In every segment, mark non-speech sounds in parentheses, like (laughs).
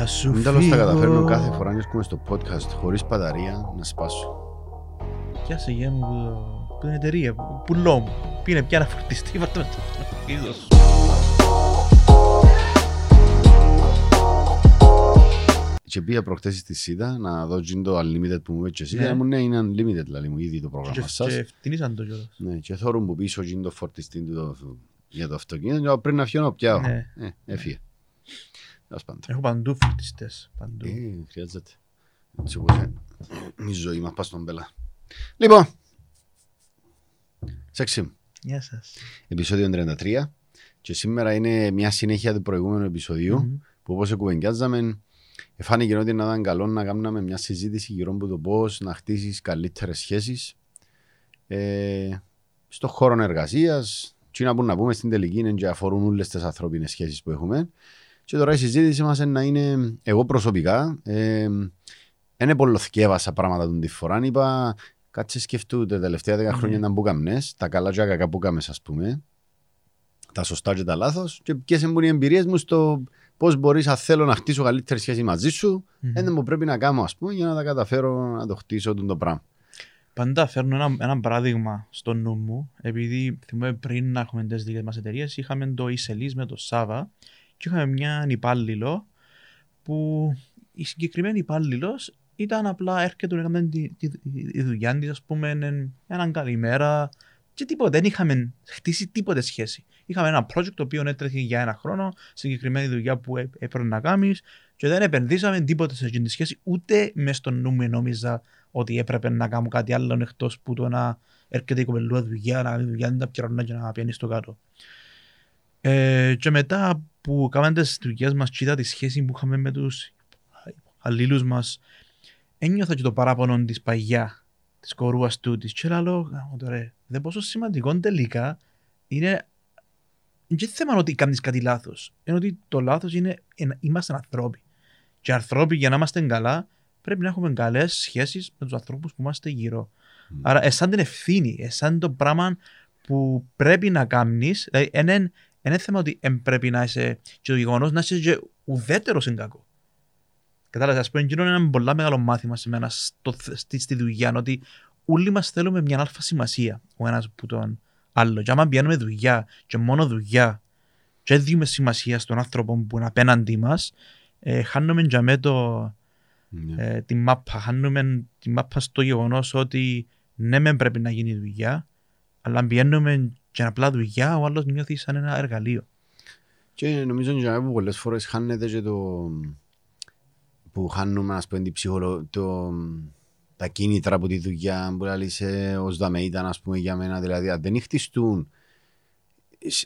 Θα σου Μην τέλος τα καταφέρνω φύγω. κάθε φορά να έρχομαι στο podcast χωρίς μπαταρία να σπάσω. Πιάσε γεια μου που, το- που την εταιρεία, που- πουλό μου. Πήγαινε πια να φορτιστεί, (laughs) βάρτε με το φίδο σου. Και πήγα προχτές στη ΣΥΤΑ να δω τζιν το unlimited που μου είπε και εσύ. Ναι. Και μου ναι είναι unlimited δηλαδή μου ήδη το Και- πρόγραμμα σας. Και φτηνίσαν το κιόλας. Ναι, και θόρουν που πίσω τζιν το φορτιστή του το- για το αυτοκίνητο και πριν να φύγω να πιάω. Ναι. Ε, έφυγε. Τέλος πάντων. Έχω παντού φορτιστές, παντού. Ε, χρειάζεται. Έτσι όπως είναι η ζωή μας, πας στον πελά. Λοιπόν, σεξι, Γεια σας. επεισόδιο 33 και σήμερα είναι μια συνέχεια του προηγούμενου επεισοδίου Μμμ. που όπως κουβεντιάζαμε φάνηκε ότι να ήταν καλό να κάνουμε μια συζήτηση γύρω από το πώς να χτίσεις καλύτερες σχέσεις ε, στο χώρο εργασίας τι να, που να πούμε στην τελική είναι και αφορούν όλες τις ανθρώπινες σχέσεις που έχουμε και τώρα η συζήτηση μας είναι να είναι εγώ προσωπικά ε, είναι πολλοθκεύασα πράγματα τον τη φορά είπα κάτσε σκεφτού τα τελευταία δέκα χρόνια Μμμ. ήταν που κάμνες τα καλά και τα κακά που κάμες ας πούμε τα σωστά και τα λάθος και ποιες είναι οι εμπειρίες μου στο πώς μπορείς αν θέλω να χτίσω καλύτερη σχέση μαζί σου Μμμ. είναι που πρέπει να κάνω ας πούμε για να τα καταφέρω να το χτίσω τον το πράγμα. Πάντα φέρνω ένα, ένα παράδειγμα στο νου μου, επειδή θυμάμαι πριν να έχουμε τις δικές μας εταιρείες, είχαμε το e με το Σάβα και είχαμε μια υπάλληλο που η συγκεκριμένη υπάλληλος ήταν απλά έρχεται να έκαμε τη, τη, η δουλειά της, ας πούμε, εν- έναν καλημέρα και τίποτα, δεν είχαμε χτίσει τίποτε σχέση. Είχαμε ένα project το οποίο έτρεχε για ένα χρόνο, συγκεκριμένη δουλειά που έ- έπρεπε να κάνεις και δεν επενδύσαμε τίποτε σε εκείνη τη σχέση, ούτε μες στο νου μου νόμιζα ότι έπρεπε να κάνω κάτι άλλο εκτός που το να έρχεται η κοπελούα δουλειά, να κάνει δουλειά, να τα πιερώνω και να πιάνει στο κάτω. Ε, και μετά που κάναμε τις δουλειές μας και είδα τη σχέση που είχαμε με τους αλλήλους μας, ένιωθα και το παράπονο της παγιά, της κορούας του, της και λέω, «Γάμο το ρε, δεν πόσο σημαντικό τελικά είναι δεν θέμα ότι κάνεις κάτι λάθος. Είναι ότι το λάθος είναι εν- είμαστε ανθρώποι. Και ανθρώποι για να είμαστε καλά πρέπει να έχουμε καλές σχέσεις με τους ανθρώπους που είμαστε γύρω. Μμ. Άρα εσάν την ευθύνη, εσάν το πράγμα που πρέπει να κάνεις, δηλαδή είναι είναι θέμα ότι εν πρέπει να είσαι και το γεγονός να είσαι και ουδέτερος είναι κακό. Κατάλαβες, ας πούμε, εκείνο είναι ένα πολύ μεγάλο μάθημα σε μένα στο, στη, στη δουλειά, ότι όλοι μας θέλουμε μια αλφα σημασία ο ένας που τον άλλο. Και άμα πιάνουμε δουλειά και μόνο δουλειά και δεν δίνουμε σημασία στον άνθρωπο που είναι απέναντί μας, ε, χάνουμε για με το, Ναι. ε, τη μάπα. Χάνουμε τη μάπα στο γεγονός ότι ναι μεν πρέπει να γίνει δουλειά, αλλά αν πιένουμε και απλά δουλειά, ο άλλος νιώθει σαν ένα εργαλείο. Και νομίζω ότι που πολλές φορές χάνεται και το που χάνουμε ας πούμε την ψυχολο... το... τα κίνητρα από τη δουλειά που λέει σε ως δαμε ήταν ας πούμε για μένα δηλαδή αν δεν χτιστούν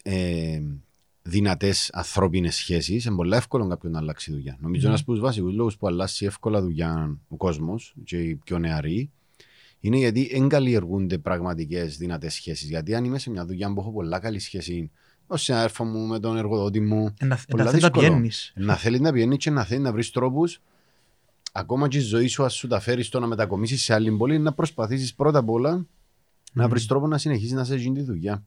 ε, δυνατές ανθρώπινες σχέσεις είναι πολύ εύκολο κάποιον να αλλάξει δουλειά. Νομίζω Ναι. ένας από τους βασικούς λόγους που αλλάζει εύκολα δουλειά ο κόσμος και οι πιο νεαροί είναι γιατί δεν καλλιεργούνται πραγματικές δυνατές σχέσεις. Γιατί αν είμαι σε μια δουλειά που έχω πολλά καλή σχέση ο συνάδελφο μου, με τον εργοδότη μου, Ε, Να, Πολλά να θέλεις να δύσκολο. πιένεις. να θέλεις να πηγαίνει και να θέλεις να βρεις τρόπους, ακόμα και η ζωή σου, ας σου τα φέρεις στο να μετακομίσεις σε άλλη πόλη, να προσπαθήσεις πρώτα απ' όλα να Μμμ. βρεις τρόπο να συνεχίσεις να σε γίνει τη δουλειά.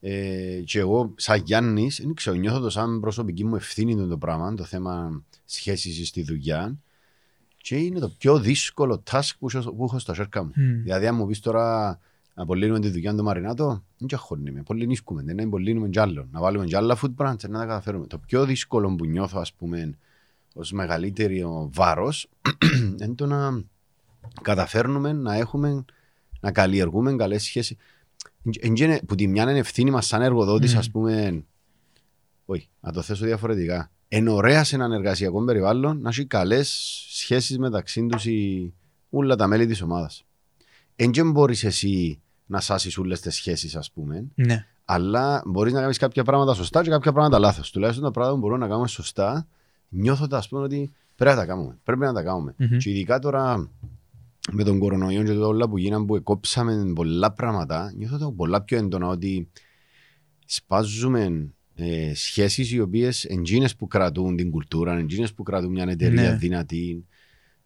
Ε, και εγώ, σαν Γιάννης, δεν ξέρω, νιώθω το σαν προσωπική μου ευθύνη το, το πράγμα, το θέμα σχέσης στη δουλειά. Και είναι το πιο δύσκολο task που, έχω- που έχω στα σέρκα μου. Μμ. Δηλαδή, αν μου πεις τώρα να απολύνουμε τη δουλειά του Μαρινάτο, δεν τσαχώνουμε. Απολυνίσκουμε, δεν είναι απολύνουμε κι άλλο. Να βάλουμε κι άλλα food branch, να τα καταφέρουμε. Το πιο δύσκολο που νιώθω, ας πούμε, ως μεγαλύτερο βάρο, (clears throat) είναι το να καταφέρνουμε να έχουμε, να καλλιεργούμε καλές σχέσεις. Που τη μια είναι ευθύνη μας σαν εργοδότης, Μμμ. ας πούμε. Όχι, να το θέσω διαφορετικά. Είναι ωραία σε έναν εργασιακό περιβάλλον να έχει καλές σχέσεις μεταξύ τους όλα τα μέλη της ομάδας. Δεν μπορείς εσύ να σάσεις όλε τις σχέσεις, ας πούμε, Ναι. αλλά μπορείς να κάνεις κάποια πράγματα σωστά και κάποια πράγματα λάθος. Τουλάχιστον τα πράγματα που μπορούμε να κάνουμε σωστά, νιώθω ας πούμε, ότι πρέπει να τα κάνουμε. Πρέπει να τα κάνουμε. Μμμ. Και ειδικά τώρα με τον κορονοϊό και όλα που γίνανε που κόψαμε πολλά πράγματα, νιώθω το πολλά πιο έντονα ότι σπάζουμε ε, σχέσεις οι οποίες εντζήνες που κρατούν την κουλτούρα, εντζήνες που κρατούν μια εταιρεία Ναι. δυνατή.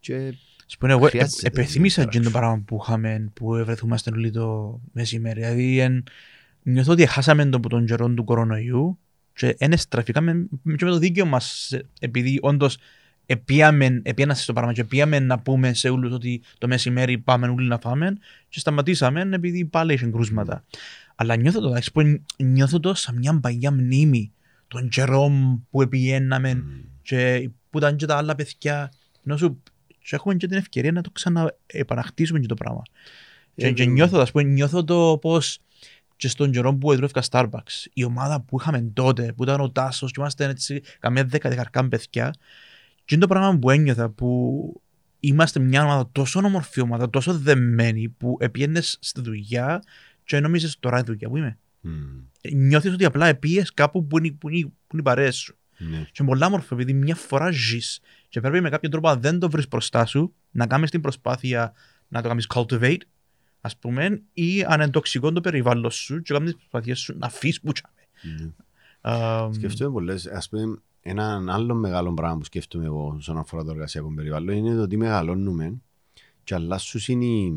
Και Ας πούμε, εγώ Χρειάζεται επεθύμησα ιδιαίτερα. και το πράγμα που είχαμε, που βρεθούμαστε όλοι το μεσημέρι. Δηλαδή, εν, νιώθω ότι χάσαμε το που τον καιρό του κορονοϊού και δεν στραφήκαμε και με το δίκαιο μας, επειδή όντως επίαμε, επίαμε στο πράγμα και επίαμε να πούμε σε όλους ότι το μεσημέρι πάμε όλοι να φάμε και σταματήσαμε επειδή πάλι είχε κρούσματα. Αλλά νιώθω το, ας πούμε, νιώθω το σαν μια παλιά μνήμη των καιρών που επιέναμε και που ήταν και τα άλλα παιδιά. Ενώ σου και έχουμε και την ευκαιρία να το ξαναεπαναχτίσουμε και το πράγμα. Και, και νιώθω, ας πούμε, νιώθω το πώς και στον καιρό που έδρευκα Starbucks, η ομάδα που είχαμε τότε, που ήταν ο Τάσος και είμαστε έτσι καμία δέκα δεκαρκά παιδιά, και είναι το πράγμα που ένιωθα που είμαστε μια ομάδα τόσο όμορφη ομάδα, τόσο δεμένη που επιένες στη δουλειά και νομίζεις τώρα η δουλειά που είμαι. Μμ. Νιώθεις ότι απλά επίες κάπου που είναι, που είναι, που είναι οι παρέες σου. Ναι. Και είναι πολλά όμορφο επειδή μια φορά ζεις και πρέπει με κάποιο τρόπο αν δεν το βρεις μπροστά σου να κάνεις την προσπάθεια να το κάνεις cultivate ας πούμε ή αν είναι τοξικό το περιβάλλον σου και κάνεις τις προσπάθειες σου να αφήσεις που τσάμε. Ναι. Αμ, Σκεφτούμε πολλές, ας πούμε, ένα άλλο μεγάλο πράγμα που σκέφτομαι εγώ όσον αφορά το εργασιακό περιβάλλον είναι το ότι μεγαλώνουμε και αλλάσουν οι,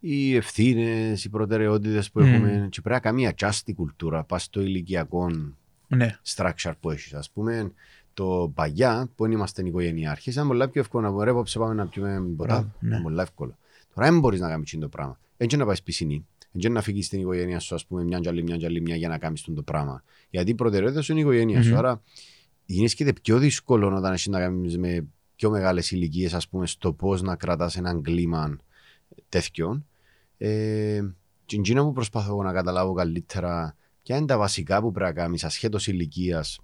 οι ευθύνες, οι προτεραιότητες που Μμμ. έχουμε και πρέπει να κάνει μια adjust η κουλτούρα πας στο ηλικιακό Ναι, structure που έχεις. Α πούμε, το παλιά που δεν ήμασταν οικογενειάρχες ήταν πολλά πιο εύκολο να πούμε ρε, απόψε πάμε να πιούμε ποτά. Μπράβο, ναι. Ήταν πολλά εύκολο. Τώρα δεν μπορείς να κάνεις το πράγμα. Έτσι να πάεις πισινή. Έτσι να φύγεις στην οικογένεια σου, ας πούμε, μια τζαλή, μια τζαλή, μια για να κάνεις το πράγμα. Γιατί η προτεραιότητα σου είναι η οικογένεια σου. Μμμ. Άρα γίνεται πιο δύσκολο όταν έχεις να κάνεις με πιο μεγάλες ηλικίες, ας πούμε, στο πώς να κρατάς έναν κλίμα τέτοιων. Ε, και εκείνο που προσπαθώ εγώ να καταλάβω καλύτερα, ποια είναι τα βασικά που πρέπει να κάνεις ασχέτως ηλικίας.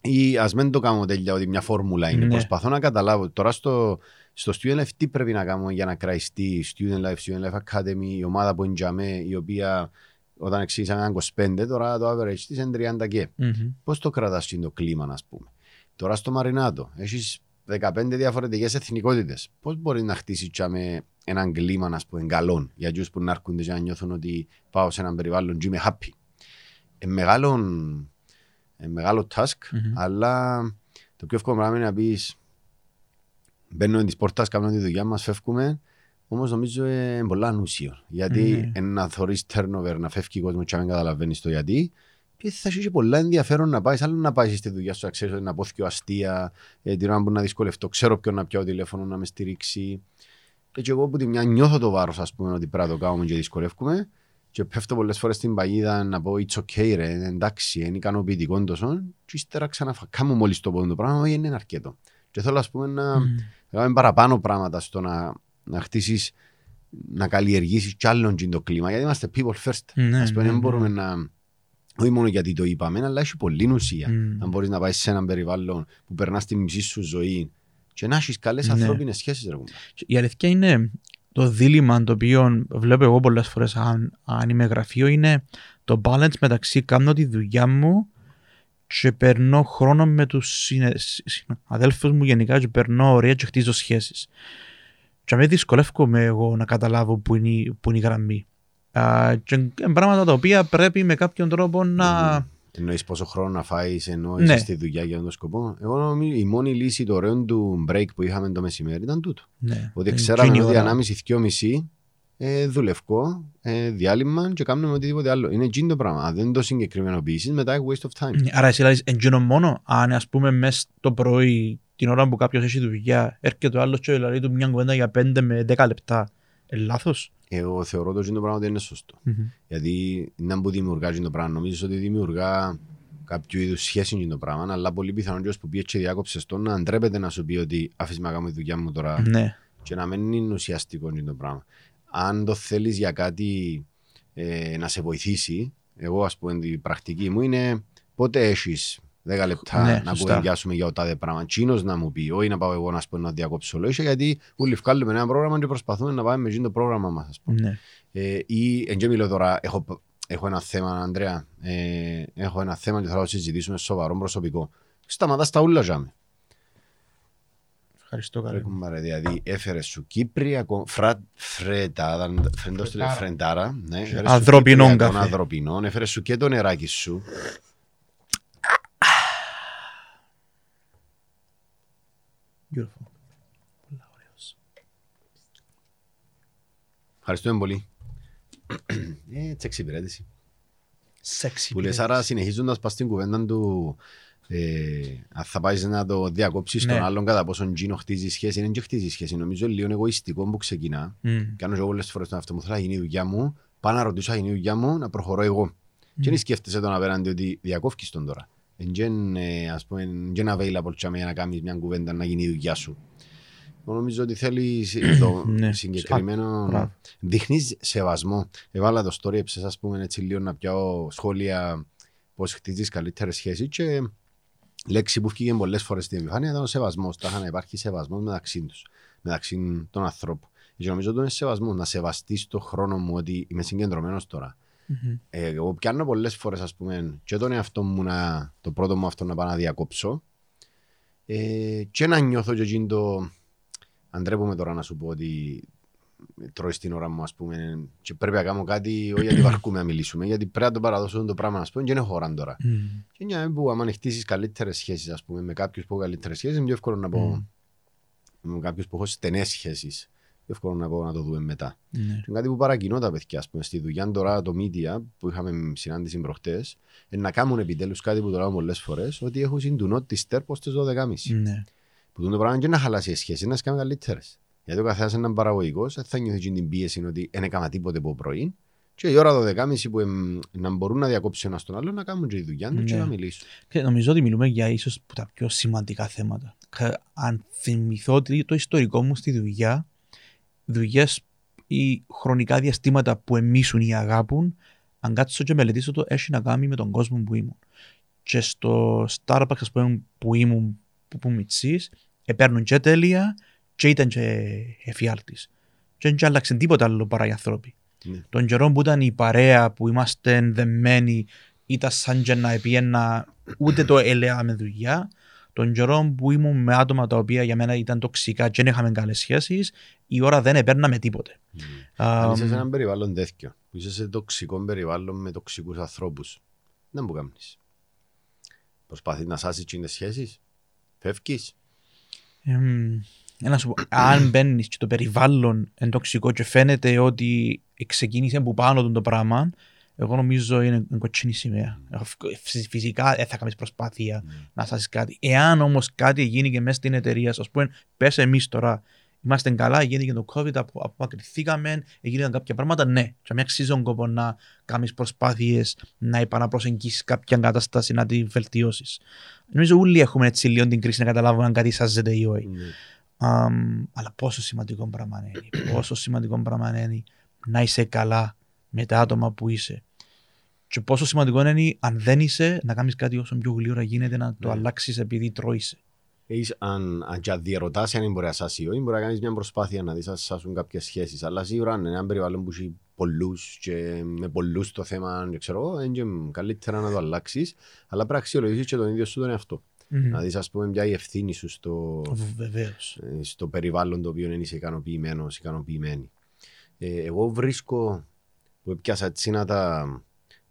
Ή ας μην το κάνω τέλεια, ότι μια φόρμουλα είναι. Ναι. Προσπαθώ να καταλάβω. Τώρα στο, στο Student Life τι πρέπει να κάνουμε για να κραιστεί η Student Life, Student Life Academy, η ομάδα που είναι για μέ, η οποία όταν εξήγησαν έναν 25, τώρα το average της είναι 30 και. Μμμ. Πώς το κρατάς το κλίμα, α πούμε; Τώρα στο Μαρινάτο έχεις 15 διαφορετικές εθνικότητες. Πώς μπορεί να χτίσεις με έναν κλίμα, ας πούμε, καλό για αυτού που να έρχονται και να νιώθουν ότι πάω σε έναν περιβάλλον και είμαι happy. Ε, μεγάλο, ε, μεγάλο task, Μμμ. αλλά το πιο εύκολο πράγμα είναι να πεις μπαίνουμε της πόρτας, κάνουμε τη δουλειά μας, φεύγουμε. Όμως νομίζω ε, είναι πολλά ανούσιο. Γιατί Ναι. ένα θωρείς turnover να φεύγει ο κόσμος και να μην καταλαβαίνεις το γιατί. Και θα σου είχε πολλά ενδιαφέρον να πάεις, άλλο να πάεις στη δουλειά σου, να ξέρεις ότι να πω πιο αστεία, ε, την ώρα που να δυσκολευτώ, ξέρω ποιον να πιάω τηλέφωνο να με στηρίξει. Και, και εγώ που τη μια νιώθω το βάρος, ας πούμε, ότι πρέπει να το κάνουμε και δυσκολεύομαι. Και πέφτω πολλές φορές στην παγίδα να πω It's okay, ρε, εντάξει, είναι ικανοποιητικό τόσο. Και ύστερα ξαναφακάμω μόλις το πω το πράγμα, όχι, είναι αρκετό. Και θέλω, ας πούμε, να Μμμ. κάνουμε παραπάνω πράγματα στο να, να χτίσεις, να καλλιεργήσεις κι άλλον τζιν το κλίμα. Γιατί είμαστε people first. Ναι, Ας πούμε, ναι, δεν ναι. μπορούμε να. Όχι μόνο γιατί το είπαμε, αλλά έχει πολλή ουσία. Μμ. Αν μπορείς να πάεις σε έναν περιβάλλον που περνάς τη μισή σου ζωή και να έχεις καλές Ναι. ανθρώπινες σχέσεις, ρε κουμπάρε. Η αλήθεια είναι το δίλημα το οποίο βλέπω εγώ πολλές φορές αν, αν είμαι γραφείο είναι το balance μεταξύ κάνω τη δουλειά μου και περνώ χρόνο με τους συνε... συ- αδέλφους μου γενικά και περνώ ωραία και χτίζω σχέσεις. Και με δυσκολεύομαι εγώ να καταλάβω που είναι, η- που είναι η γραμμή. Α, και είναι πράγματα τα οποία πρέπει με κάποιον τρόπο να... Εννοείς πόσο χρόνο να φάεις ενώ Ναι. είσαι στη δουλειά για τον σκοπό. Εγώ νομίζω η μόνη λύση το ωραίο του break που είχαμε το μεσημέρι ήταν τούτο. Ναι, Ότι είναι ξέραμε εκείνη η ότι ώρα. ανάμιση 2,5 ε, δουλευκό, ε, διάλειμμα και κάνουμε οτιδήποτε άλλο. Είναι εκείνο το πράγμα. Αν δεν το συγκεκριμενοποιήσεις, μετά είναι waste of time. Ναι, Άρα εσύ λες εντζήνω μόνο αν ας πούμε μέσα το πρωί την ώρα που κάποιος έχει δουλειά έρχεται ο άλλος και δηλαδή του μια κουβέντα για 5 με 10 λεπτά. Ε, λάθος. Εγώ θεωρώ το εκείνο το πράγμα ότι είναι σωστό. Γιατί είναι που δημιουργά εκείνο το πράγμα. Νομίζω ότι δημιουργά κάποιο είδους σχέση εκείνο το πράγμα, αλλά πολύ πιθανόν και που πήγε και διάκοψες το να ντρέπεται να σου πει ότι αφήσει να κάνω τη δουλειά μου τώρα Ναι. και να μην είναι ουσιαστικό εκείνο το πράγμα. Αν το θέλεις για κάτι ε, να σε βοηθήσει, εγώ ας πούμε η πρακτική μου είναι πότε έχεις 10 λεπτά Ναι, να σωστά. κουβεντιάσουμε για οτάδε πράγμα. Τσίνος να μου πει, όχι να πάω εγώ να, σου πω, να διακόψω λόγια, γιατί όλοι βγάλουμε ένα πρόγραμμα και προσπαθούμε να πάμε με εκείνο το πρόγραμμα μας. ναι. Ε, ή εν και μιλώ τώρα, έχω, έχω ένα θέμα, Ανδρέα. Ε, έχω ένα θέμα και θα το συζητήσουμε σοβαρό προσωπικό. Σταματά τα ούλα ζάμε. Ευχαριστώ Ρε καλά. κουμπάρε, Δηλαδή έφερες σου Κύπριακο φρα, φρετάρα, φρεντός του λέει Φρετάρα. φρεντάρα, ναι, έφερες σου Ανθρωπινόν Κυπριακόν καφέ. ανθρωπινόν, έφερες σου και το νεράκι σου. Beautiful. Πολλά ωραίος. Ευχαριστούμε πολύ. (clears throat) ε, έτσι εξυπηρέτηση. Sexy. Που λες, άρα συνεχίζοντας πας στην κουβέντα του Ε, αν θα πάεις να το διακόψεις Ναι. τον άλλον κατά πόσον Τζίνο χτίζει σχέση, είναι και χτίζει σχέση. Νομίζω λίγο εγωιστικό που ξεκινά. Μμ. Κάνω εγώ πολλές φορές τον αυτό μου. Θέλω να γίνει η δουλειά μου. Πάω να ρωτήσω, θα γίνει η δουλειά μου, να προχωρώ εγώ. Και δεν σκέφτεσαι τον απέναντι ότι διακόφει τον τώρα. Εντζεν, ας πούμε, εντζεν available για να κάνεις μια κουβέντα να γίνει η δουλειά σου. Εγώ νομίζω ότι θέλεις (clears throat) το Ναι. συγκεκριμένο. Μπράβο. Δείχνεις σεβασμό. Έβαλα το story, έψε, ας πούμε, έτσι λίγο να πιάω σχόλια πώς χτίζεις καλύτερες σχέσεις. Και λέξη που βγήκε πολλές φορές στην επιφάνεια ήταν ο σεβασμός. Τα να υπάρχει σεβασμός μεταξύ τους, μεταξύ των ανθρώπων. Και νομίζω ότι είναι σεβασμός να σεβαστείς το χρόνο μου ότι είμαι συγκεντρωμένος τώρα. Μμμ. Ε, εγώ πιάνω πολλές φορές, ας πούμε, και τον εαυτό μου να, το πρώτο μου αυτό να πάω να διακόψω. Ε, και να νιώθω και εκείνο το. Αντρέπομαι τώρα να σου πω ότι τρώεις την ώρα μου, ας πούμε, και πρέπει να κάνω κάτι, όχι γιατί βαρκούμε να μιλήσουμε, γιατί πρέπει να το παραδώσω το πράγμα, ας πούμε, και είναι χώρα τώρα. Μμ. Και μια που άμα χτίσει καλύτερες σχέσεις, ας πούμε, με κάποιους που έχουν καλύτερες σχέσεις, είναι πιο εύκολο να πω. Με κάποιους που έχουν στενές σχέσεις, πιο εύκολο να πω να το δούμε μετά. Ναι. Και κάτι που παρακινώ τα παιδιά, ας πούμε, στη δουλειά τώρα το media που είχαμε συνάντηση προχτές, είναι να κάνουν επιτέλους κάτι που το λέω πολλές φορές, ότι έχουν συντουνό της στέρπο στις 12.30. Ναι. Που το πράγμα και να χαλάσει οι σχέσεις, να σε κάνουν καλύτερες. Γιατί ο καθένας είναι παραγωγικός, δεν θα νιώθει και την πίεση ότι δεν έκανα τίποτε από πρωί. Και η ώρα 12.30 που εμ, να μπορούν να διακόψουν ένας τον άλλο, να κάνουν και τη δουλειά τους και Ναι. να μιλήσουν. Και νομίζω ότι μιλούμε για ίσως τα πιο σημαντικά θέματα. Κα- Αν θυμηθώ ότι το ιστορικό μου στη δουλειά, δουλειές ή χρονικά διαστήματα που εμίσουν ή αγάπουν, αν κάτσω και μελετήσω το, έχει να κάνει με τον κόσμο που ήμουν. Και στο Starbucks, ας πούμε, που ήμουν, που, που μητσής, επέρνουν και τέλεια και ήταν και εφιάλτης. Και δεν άλλαξε τίποτα άλλο παρά οι άνθρωποι. Ναι. Τον καιρό που ήταν η παρέα, που είμαστε δεμένοι, ήταν σαν και να επιένα ούτε το ελέα με δουλειά. Τον καιρό που ήμουν με άτομα τα οποία για μένα ήταν τοξικά και δεν είχαμε καλές σχέσεις, η ώρα δεν επέρναμε τίποτε. Αν Α, είσαι σε έναν περιβάλλον τέτοιο, που είσαι σε τοξικό περιβάλλον με τοξικούς ανθρώπους, δεν μου κάνεις. Προσπαθείς να σάσεις τις σχέσεις, φεύγεις. εμ, ε, να σου πω, αν (clears throat) μπαίνεις και το περιβάλλον είναι τοξικό και φαίνεται ότι ξεκίνησε από πάνω του το πράγμα, εγώ νομίζω είναι είναι κοτσίνη σημαία. Εγώ φυσ- Φυσικά δεν θα κάνεις προσπάθεια να σάσεις κάτι. Εάν όμως κάτι γίνει και μέσα στην εταιρεία, ας πούμε, πες εμείς τώρα, είμαστε καλά, γίνηκε το COVID, απο- απομακρυνθήκαμε, έγιναν κάποια πράγματα, ναι. Και μην αξίζει τον κόπο να κάνεις προσπάθειες να επαναπροσεγγίσεις κάποια κατάσταση, να τη βελτιώσεις. Νομίζω όλοι έχουμε έτσι λίγο την κρίση να καταλάβουμε αν κάτι σάζεται ή όχι. Ναι. Αμ, αλλά πόσο σημαντικό πράγμα είναι. Πόσο σημαντικό πράγμα είναι να είσαι καλά με τα άτομα που είσαι. Και πόσο σημαντικό είναι αν δεν είσαι να κάνεις κάτι όσο πιο γλύωρα γίνεται να το Ναι. αλλάξεις επειδή τρώεις. Έχεις, αν, αν και διαρωτάς αν μπορεί να σάσει ή όχι, μπορεί να κάνεις μια προσπάθεια να δεις αν σάσουν κάποιες σχέσεις. Αλλά σίγουρα αν είναι ένα περιβάλλον που έχει πολλούς και με πολλούς το θέμα, δεν ξέρω, εγώ, είναι και καλύτερα να το αλλάξεις. Αλλά πρέπει να αξιολογήσεις και τον ίδιο σου τον εαυτό. Να δεις ας πούμε ποια η ευθύνη σου στο, Βεβαίως. ε, στο περιβάλλον το οποίο δεν είσαι ικανοποιημένος, ικανοποιημένη. Ε, εγώ βρίσκω που έπιασα έτσι να τα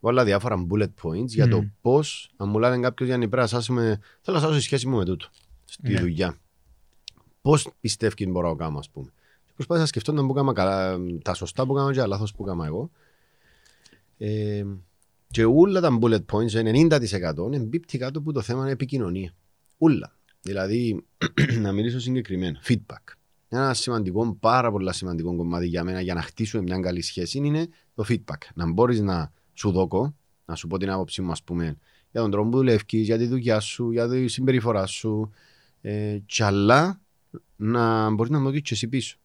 βάλα διάφορα bullet points για το Μμμ. πώς, αν μου λένε κάποιος για πρέπει να σάσουμε, θέλω να σάσω τη σχέση μου με τούτο, στη Ναι. δουλειά. Πώς πιστεύεις ότι μπορώ να κάνω, ας πούμε. Και Προσπάθησα να σκεφτώ να που κάμα καλά, τα σωστά που κάνω και τα λάθος που κάνω εγώ. Ε, και όλα τα bullet points, 90% εμπίπτει κάτω από το θέμα είναι επικοινωνία. Ούλα. Δηλαδή, (clears throat) να μιλήσω συγκεκριμένα. Feedback. Ένα σημαντικό, πάρα πολύ σημαντικό κομμάτι για μένα για να χτίσουμε μια καλή σχέση είναι το feedback. Να μπορείς να σου δώκω, να σου πω την άποψή μου, ας πούμε, για τον τρόπο που δουλεύει, για τη δουλειά σου, για τη συμπεριφορά σου. Ε, και αλλά να μπορείς να μου δώσει και εσύ πίσω.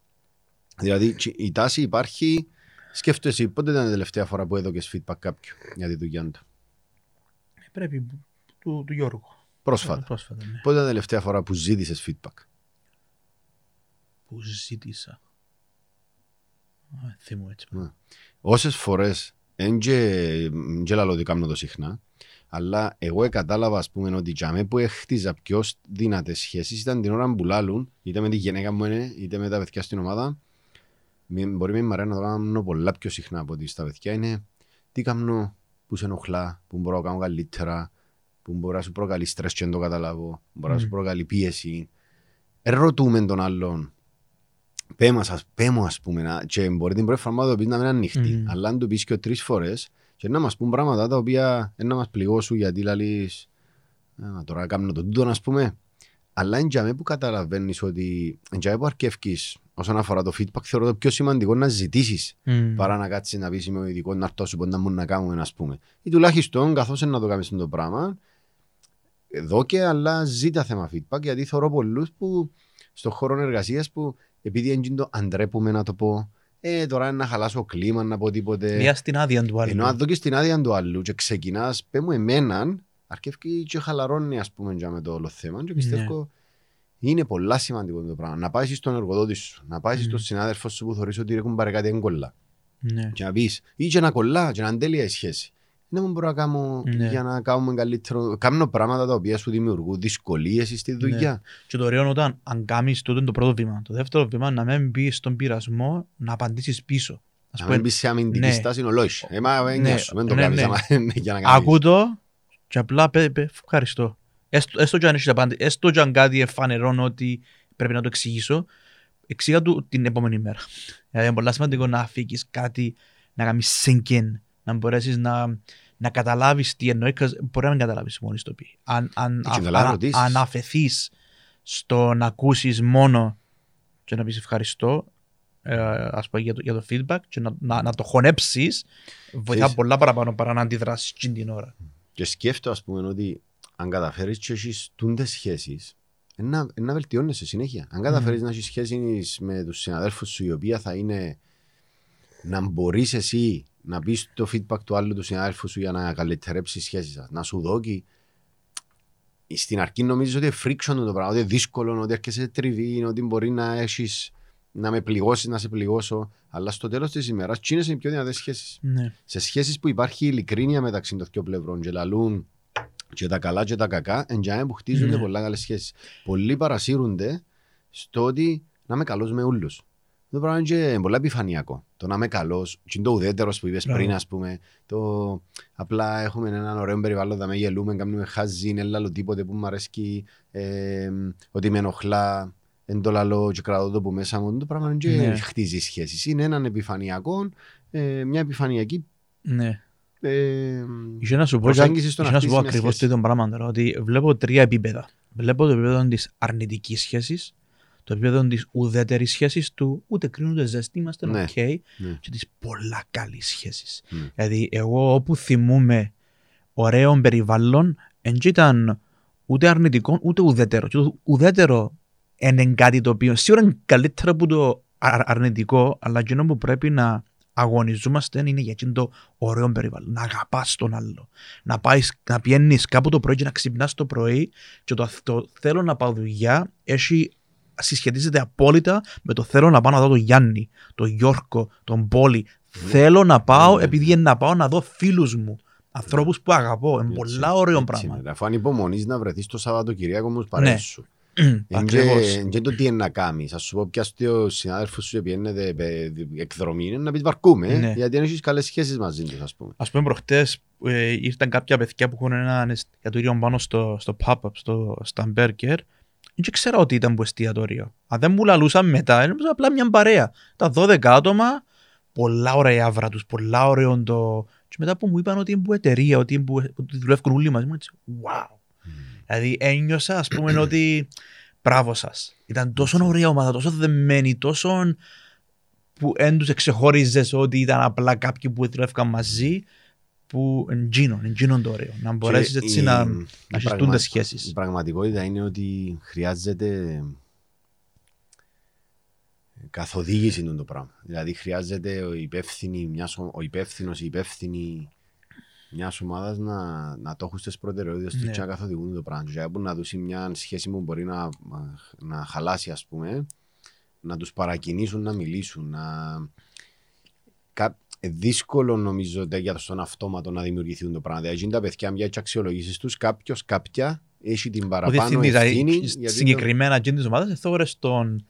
Δηλαδή, τσι- η τάση υπάρχει. Σκέφτεσαι πότε ήταν η τελευταία φορά που έδωκες feedback κάποιου για τη δουλειά του; Πρέπει του, του Γιώργου. Πρόσφατα. Πρόσφατα, ναι. Πότε ήταν η τελευταία φορά που ζήτησες feedback; Που ζήτησα. Α, Θυμώ έτσι. Ναι. Όσες φορές, δεν και λαλώ ότι κάνω το συχνά, αλλά εγώ κατάλαβα ας πούμε, ότι για μέ που έχτιζα πιο δυνατέ σχέσεις ήταν την ώρα που λάλουν, είτε με τη γυναίκα μου είναι, είτε με τα παιδιά στην ομάδα. Μη- Μπορεί με η Μαρία να το κάνω πολλά πιο συχνά από ότι στα παιδιά είναι τι κάνω που σε ενοχλά, που μπορώ να κάνω καλύτερα, που μπορεί να σου προκαλεί στρες και δεν το καταλάβω, μπορεί να σου Μμ. προκαλεί πίεση. Ερωτούμε τον άλλον. Πέ μας, ας, πέ μου ας πούμε, να, και μπορεί την πρώτη φορά να το πεις να μην είναι ανοιχτή, Μμμ. αλλά αν το πεις και τρεις φορές και να μας πούν πράγματα τα οποία δεν να μας πληγώσουν γιατί λαλείς Α, τώρα κάνω το τούτο, ας πούμε. Αλλά είναι για μέ που καταλαβαίνεις ότι είναι για μέ που αρκεύκεις όσον αφορά το feedback, θεωρώ το πιο σημαντικό να ζητήσεις Μμμ. παρά να κάτσεις να πεις είμαι ο ειδικός να έρθω σου πω να μου να κάνουμε, ας πούμε. Ή τουλάχιστον, καθώς είναι να το κάνεις το πράγμα, εδώ και αλλά ζήτα θέμα feedback, γιατί θεωρώ πολλούς που στον χώρο εργασίας που επειδή είναι το αντρέπουμε να το πω, ε, τώρα είναι να χαλάσω κλίμα, να πω τίποτε. Μία στην άδεια του άλλου. Ενώ αν δω και στην άδεια του άλλου και ξεκινάς, πέ μου εμέναν, αρκεύει και χαλαρώνει ας πούμε για με το όλο θέμα και πιστεύω είναι πολλά σημαντικό το πράγμα. Να πάει στον εργοδότη σου, να πάει στον συνάδελφο σου που θεωρείς ότι έχουν πάρει κάτι έγκολα Ναι. και να πεις ή και να κολλά και να είναι τέλεια η σχέση. Δεν μου μπορώ να κάνω Ναι. για να κάνουμε καλύτερο. Κάνω πράγματα τα οποία σου δημιουργούν δυσκολίες στη δουλειά. Και το ωραίο είναι όταν αν κάνεις τούτο είναι το πρώτο βήμα. Το δεύτερο βήμα να μην μπεις στον πειρασμό να απαντήσεις πίσω. Ας Να πούμε, μην μπεις σε αμυντική ναι. στάση είναι ολόι. Ε, μα δεν Ναι, νοιάσου, δεν το ναι, κάνεις ναι. άμα είναι για να κάνεις. Ακού το και απλά πέ, πέ, ευχαριστώ. Έστω, έστω και αν έχεις απάντηση, έστω και αν κάτι εφανερώνω ότι πρέπει να το εξηγήσω, εξήγα του την επόμενη μέρα. (laughs) Δηλαδή είναι πολύ σημαντικό να αφήγεις κάτι, να κάνεις sink in, να μπορέσεις να, να καταλάβεις τι εννοεί, 'cause μπορεί να μην καταλάβεις μόλις το πει. Αν, αν, Και α- καλά αν, ρωτήσεις. αν αφαιθείς στο να ακούσεις μόνο και να πεις ευχαριστώ, ε, ας πω για το, για το feedback και να, να, να το χωνέψεις, βοηθά Ξέρεις- πολλά παραπάνω παρά να αντιδράσεις εκείνη την ώρα. Και σκέφτομαι, ας πούμε, ότι αν καταφέρεις και έχεις τούντες σχέσεις, είναι να, είναι να βελτιώνεσαι συνέχεια. Αν καταφέρεις να έχεις σχέσεις με τους συναδέλφους σου, η οποία θα είναι να μπορείς εσύ να πεις το feedback του άλλου του συναδέλφου σου για να καλυτερέψεις σχέσεις σας, να σου δώκει. Στην αρχή νομίζεις ότι είναι friction το πράγμα, ότι είναι δύσκολο, ότι έρχεσαι σε τριβή, ότι μπορεί να έχεις να με πληγώσεις, να σε πληγώσω. Αλλά στο τέλος της ημέρας, τσίνες είναι οι πιο δυνατές σχέσεις Ναι. σε σχέσεις που υπάρχει ειλικρίνεια μεταξύ των δύο πλευρών και λαλούν και τα καλά και τα κακά, εντιαμέ που χτίζονται Ναι. πολλά καλές σχέσεις. Πολλοί παρασύρονται στο ότι να είμαι καλός με όλους. Το πράγμα είναι και πολύ επιφανειακό. Το να είμαι καλός, και είναι το ουδέτερος που είπες Μπράβο. πριν, ας πούμε. Το απλά έχουμε έναν ωραίο περιβάλλον, θα με γελούμε, κάνουμε χάζι, είναι άλλο τίποτε που μου αρέσει, ε, ότι με ενοχλά, εν το λαλώ και κρατώ το που μέσα μου. Το πράγμα είναι και Ναι. χτίζει σχέσεις. Είναι έναν επιφανειακό, ε, μια επιφανειακή Ναι. ε, Είχε να σου πω, προσέγγιση στο να είχε να σου πω χτίσεις μια ακριβώς σχέση. το ίδιο πράγμα τώρα, ότι βλέπω τρία επίπεδα. Βλέπω το επίπεδο της αρνητικής σχέσης, το επίπεδο της ουδέτερης σχέσης, του ούτε κρύο ούτε ζέστη, είμαστε Ναι. οκ, Ναι. και της πολλά καλή σχέσης. Ναι. Δηλαδή, εγώ όπου θυμούμαι ωραίο περιβάλλον, δεν ήταν ούτε αρνητικό, ούτε ουδέτερο. Και το ουδέτερο είναι κάτι το οποίο σίγουρα είναι καλύτερο από το αρ- αρνητικό, αλλά εκείνο που πρέπει να αγωνιζόμαστε είναι για εκείνο το ωραίο περιβάλλον. Να αγαπάς τον άλλο. Να, πάεις, να πιένεις κάπου το πρωί και να ξυπνάς το πρωί και το, το θέλω να πάω δουλειά έχει συσχετίζεται απόλυτα με το θέλω να πάω να δω τον Γιάννη, τον Γιώργο, τον Πόλη. Θέλω να πάω Ναι. επειδή είναι να πάω να δω φίλους μου. Ανθρώπους που αγαπώ. Είναι Έτσι, πολλά ωραίο έτσι πράγμα. είναι. Αφού ανυπομονείς να βρεθείς το Σαββατοκυριακό μου παρέες Ναι. σου. (clears throat) Ακριβώς. Εν και το τι είναι να κάνεις. Ας σου πω πια στο συνάδελφο σου πιένετε εκδρομή είναι να πεις βαρκούμε. Ναι. Γιατί αν έχεις καλές σχέσεις μαζί τους ας πούμε. Ας πούμε προχτές ε, ήρθαν κάποια παιδιά που έχουν ένα εστιατόριο πάνω στο, στο pop-up, στο, στα burger. Δεν ξέρω ότι ήταν που εστιατόριο. Αν δεν μου λαλούσαν μετά, είναι απλά μια παρέα. Τα 12 άτομα, πολλά ωραία η άβρα τους, πολλά ωραίο το... Και μετά που μου είπαν ότι είναι που εταιρεία, ότι, είναι που, ότι δουλεύουν όλοι μαζί, μου έτσι, wow. Δηλαδή ένιωσα ας πούμε ότι μπράβο σας. Ήταν τόσο ωραία ομάδα, τόσο δεμένη, τόσο που δεν τους εξεχώριζες ότι ήταν απλά κάποιοι που δουλεύκαν μαζί που εντζίνον, εντζίνον το ωραίο. Να μπορέσεις Και έτσι η- να, η να έχεις πραγμα- τούντες Η σχέσεις. πραγματικότητα είναι ότι χρειάζεται καθοδήγηση του το πράγμα. Δηλαδή χρειάζεται ο, υπεύθυνη, μιας, ο υπεύθυνος, η υπεύθυνη μιας ομάδας να, να το έχουν στις προτεραιότητες τους Ναι. και να καθοδηγούν το πράγμα. Και που να δώσει μια σχέση που μπορεί να, να χαλάσει, ας πούμε, να τους παρακινήσουν να μιλήσουν. Να... Κα... ε, Δύσκολο νομίζω ότι για τον αυτόματο να δημιουργηθούν το πράγμα. Δηλαδή, τα παιδιά, μια και αξιολογήσεις τους, κάποιος, κάποια έχει την Ο παραπάνω διευθυντής, ευθύνη. δηλαδή, γιατί το- συγκεκριμένα εκείνη της ομάδας, εθώρες τον,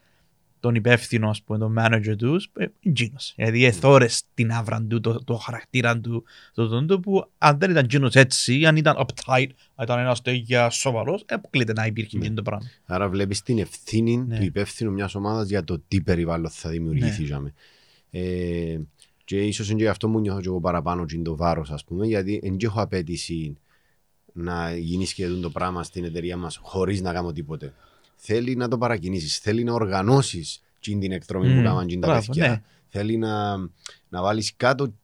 τον υπεύθυνο, ας πούμε, τον manager τους, ε, εκείνος. Δηλαδή, εθώρες την άβρα του, το, το χαρακτήρα του, το, το, το, που αν δεν ήταν εκείνος έτσι, αν ήταν uptight, αν ήταν ένας τέτοια σοβαρός, ε, αποκλείται να υπήρχε Ναι. εκείνο το πράγμα. Άρα βλέπεις την ευθύνη Ναι. του υπεύθυνου μιας ομάδας για το τι περιβάλλον θα δημιουργηθεί. Ναι. για με. Ε, και ίσως είναι και γι' αυτό μου νιώθω και εγώ παραπάνω και είναι το βάρος, ας πούμε, γιατί δεν έχω απέτηση να γίνει σχεδόν το πράγμα στην εταιρεία μας χωρίς να κάνω τίποτε. Θέλει να το παρακινήσεις, θέλει να οργανώσεις την εκδρομή που Μμμ, κάνουν τα μπράβο, παιδιά. ναι. Θέλει να, να βάλεις κάτω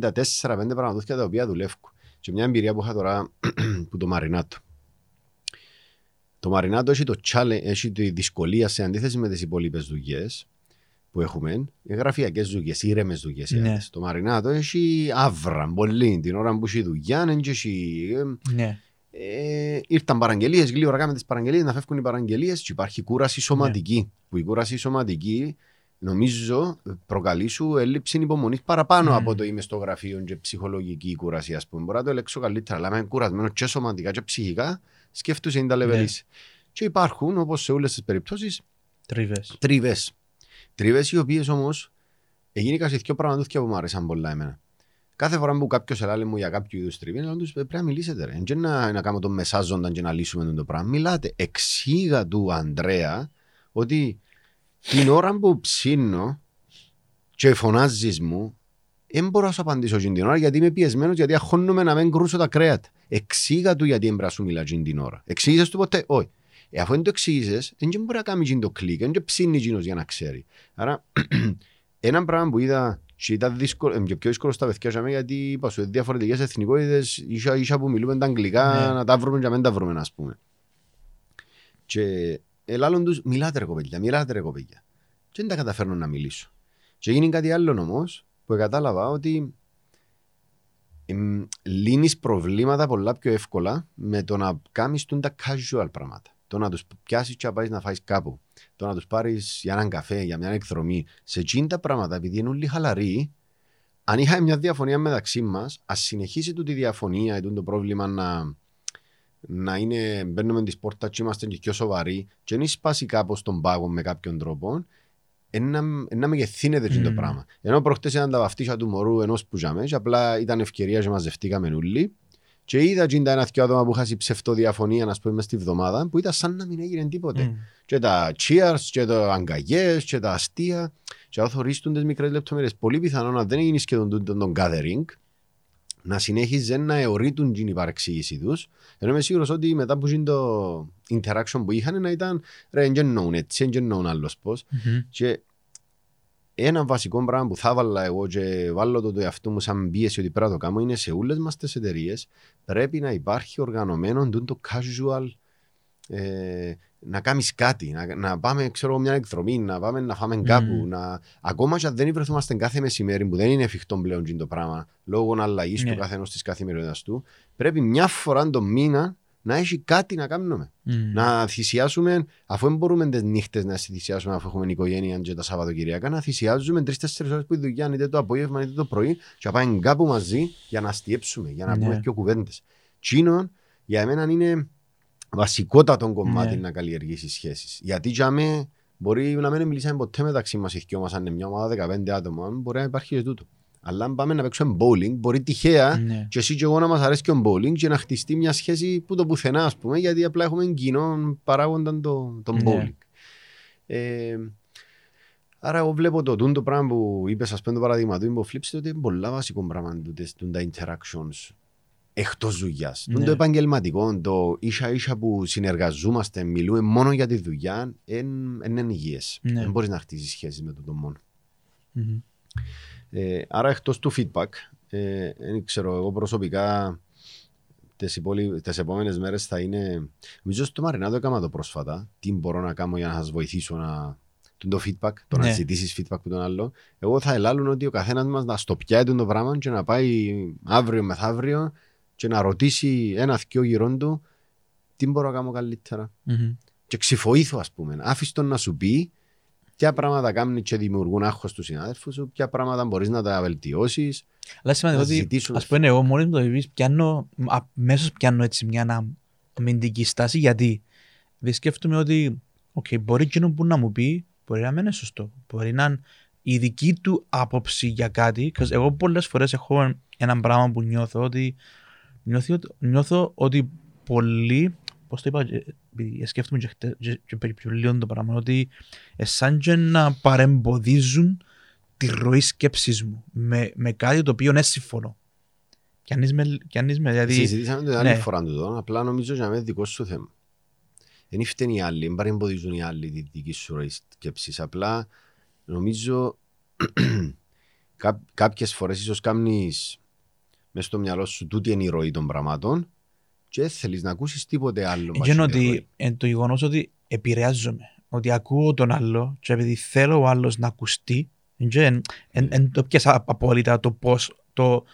τα 4-5 πραγματούθια τα οποία δουλεύουν. Και μια εμπειρία που είχα τώρα (clears throat) που το Μαρινάτο. Το Μαρινάτο έχει, το challenge, έχει τη δυσκολία σε αντίθεση με τις υπόλοιπες δουλειές που έχουμε, γραφειακές δουλειές, ήρεμες δουλειές. Ναι. Το Μαρινάτο έχει άβρα πολύ. Την ώρα που έχει δουλειά, δεν έχει. ε, Ναι. ε, ήρθαν παραγγελίες, γλύωρα κάνουμε τις παραγγελίες, να φεύγουν οι παραγγελίες και υπάρχει κούραση σωματική. Που η κούραση σωματική νομίζω προκαλεί σου έλλειψη υπομονής παραπάνω Μμμ. από το είμαι στο γραφείο και ψυχολογική κούραση, ας πούμε. Μπορώ να το ελέγξω καλύτερα, αλλά είμαι κουρασμένος και σωματικά και ψυχικά, σκέφτομαι είναι τα Ναι. λεβελίσει. Και υπάρχουν, όπως σε όλες τις περιπτώσεις, Τρίβες. Τρίβες. Τρίβε οι οποίες όμως έγινε σε δύο πραγματούθια που μου άρεσαν πολλά εμένα. Κάθε φορά που κάποιος ελάλε μου για κάποιο είδους τριβή, λέω τους πρέπει να μιλήσετε. Ρε. Δεν να, να κάνουμε τον μεσάζοντα και να λύσουμε το πράγμα. Μιλάτε. Εξήγα του Ανδρέα ότι την ώρα που ψήνω και φωνάζεις μου, δεν μπορώ να σου απαντήσω εκείνη την ώρα γιατί είμαι πιεσμένος, γιατί αγχώνομαι να μην κρούσω τα κρέατα. Εξήγα του γιατί δεν πρέπει να σου μιλά εκείνη την ώρα. Εξήγησες του ποτέ, όχι. Ε, αφού δεν το εξήγησες, δεν μπορεί να κάνει εκείνο το κλικ, δεν ψήνει εκείνο για να ξέρει. Άρα, (clears throat) ένα πράγμα που είδα και ήταν δύσκολο, ε, και πιο δύσκολο στα παιδιά για μένα, γιατί είπα σου, διαφορετικές εθνικότητες, ίσα, ίσα που μιλούμε τα αγγλικά, Ναι. να τα βρούμε και να μην τα βρούμε, ας πούμε. Και ελάλλον τους, μιλάτε ρε κοπέλια, μιλάτε ρε κοπέλια. Και δεν τα καταφέρνω να μιλήσω. Και έγινε κάτι άλλο όμως, που κατάλαβα ότι εμ, λύνεις προβλήματα πολλά πιο εύκολα με το να κάνεις τούν τα casual πράγματα. Το να τους πιάσεις και να πάεις να φάεις κάπου. Το να τους πάρεις για έναν καφέ, για μια εκδρομή. Σε εκείνα τα πράγματα, επειδή είναι όλοι χαλαροί, αν είχαμε μια διαφωνία μεταξύ μας, ας συνεχίσει τούτη η διαφωνία ή τούτο το πρόβλημα να, να είναι, μπαίνουμε τη πόρτας και είμαστε και πιο σοβαροί, και δεν σπάσει κάπως τον πάγο με κάποιον τρόπο, ένα, ένα μεγεθύνεται mm. το Μμμ. πράγμα. Ενώ προχτές ήταν τα βαφτίσια του μωρού ενός που ζαμε, και απλά ήταν ευκαιρία και μαζευτήκαμε όλοι. Και είδα και τα ένα δυο άτομα που είχαν ψευτοδιαφωνία, να πούμε, μες στη βδομάδα, που ήταν σαν να μην έγινε τίποτε Μμ. και τα cheers και τα αγκαγιές και τα αστεία και αν θωρίστουν τις μικρές λεπτομέρειες πολύ πιθανό να δεν έγινε σχεδόν τον, τον, τον gathering να συνέχιζε να εωρείτουν την υπαρεξήγηση τους ενώ είμαι σίγουρος ότι μετά που γίνει το interaction που είχαν να ήταν ρε δεν εννοούν έτσι, δεν εννοούν άλλος πώς Μμμ. και ένα βασικό πράγμα που θα βάλω εγώ και βάλω το, το εαυτό μου σαν πίεση ότι πρέπει να το κάνω είναι σε όλες μας τις εταιρείες πρέπει να υπάρχει οργανωμένο τούτο το casual ε, να κάνεις κάτι, να, να πάμε ξέρω, εγώ, μια εκδρομή, να πάμε να φάμε κάπου. Μμμ. Να... Ακόμα και αν δεν βρεθούμαστε κάθε μεσημέρι που δεν είναι εφικτό πλέον τζιν το πράγμα λόγω αλλαγή Ναι. του καθενό της καθημερινότητας του, πρέπει μια φορά το μήνα να έχει κάτι να κάνουμε. Μμμ. Να θυσιάσουμε, αφού δεν μπορούμε τις νύχτες να θυσιάσουμε, αφού έχουμε οικογένεια και τα Σαββατοκυριακά, να θυσιάζουμε τρει-τέσσερι ώρες που η δουλειά, είτε το απόγευμα είτε το πρωί, και να πάμε κάπου μαζί για να αστιέψουμε, για να Ναι. πούμε πιο κουβέντες. Τσίνον, για μένα είναι βασικότατο κομμάτι Ναι. να καλλιεργήσεις σχέσεις. Γιατί για μέ μπορεί να μην μιλήσαμε ποτέ μεταξύ μας οι δυο μας, αν είναι μια ομάδα 15 άτομα, μπορεί να υπάρχει και τούτο. Αλλά αν πάμε να παίξουμε bowling, μπορεί τυχαία Ναι. και εσύ και εγώ να μας αρέσει και ο bowling και να χτιστεί μια σχέση που το πουθενά, ας πούμε, γιατί απλά έχουμε κοινό παράγοντα το, το Ναι. bowling. Ε, άρα, εγώ βλέπω το, τούτο πράγμα που είπες, ας πούμε, το παράδειγμα του Infoflips, ότι είναι πολλά βασικό πράγμα τούτες- τούτα interactions εκτός δουλειάς. Ναι. Το επαγγελματικό, το ίσα ίσα που συνεργαζόμαστε, μιλούμε μόνο για τη δουλειά, δεν είναι υγιές. Ναι. Δεν μπορείς να χτίσει σχέσεις με το μόνο. Μμμ. Ε, άρα εκτός του feedback, ε, δεν ξέρω, εγώ προσωπικά τις, υπόλοι... τις επόμενες μέρες θα είναι... Νομίζω στο Μαρινά το έκανα το πρόσφατα. Τι μπορώ να κάνω για να σας βοηθήσω να... τον το feedback, το να Ναι. ζητήσεις feedback από τον άλλο. Εγώ θα ελάλουν ότι ο καθένας μας να στο πιάει το πράγμα και να πάει αύριο μεθαύριο και να ρωτήσει ένα θκιο γύρω του τι μπορώ να κάνω καλύτερα Μμμ. και ξυφοήθω, ας πούμε. Άφησε τον να σου πει ποια πράγματα κάνουν και δημιουργούν άγχος του συνάδελφους σου, ποια πράγματα μπορείς να τα βελτιώσεις. Αλλά σημαίνει Να ότι, ζητήσουμε- ας πούμε, εγώ μόλις μου το είπες, πιάνω, αμέσως πιάνω έτσι μια αμυντική στάση, γιατί δεν σκέφτομαι ότι, οκ, μπορεί εκείνο που να μου πει, μπορεί να μην είναι σωστό. Μπορεί να είναι η δική του άποψη για κάτι. 'Cause εγώ πολλές φορές έχω ένα πράγμα που νιώθω ότι νιώθω, ότι- νιώθω ότι πολλοί, πώς το είπα, ε, επειδή σκέφτομαι και, χτε- και, και περί πιο λίγο το πράγμα, ότι ε, σαν και να παρεμποδίζουν τη ροή σκέψης μου με, με κάτι το οποίο είναι σύμφωνο. Κι αν είσαι, κι αν είσαι δηλαδή... Συζητήσαμε το άλλη ναι. φορά του εδώ, απλά νομίζω για μένα δικό σου θέμα. Δεν φταίνει οι άλλοι, δεν παρεμποδίζουν οι άλλοι τη δική σου ροή σκέψης. Απλά νομίζω (clears throat) κά, κάποιες φορές ίσως κάνεις μέσα στο μυαλό σου τούτη είναι η ροή των πραγμάτων και δεν θέλεις να ακούσεις τίποτε άλλο. μαζί Είναι με τη ότι ροή. εν το γεγονός ότι επηρεάζομαι. Ότι ακούω τον άλλο και επειδή θέλω ο άλλος να ακουστεί, δεν Ναι. το πιάσα απόλυτα το πώς το,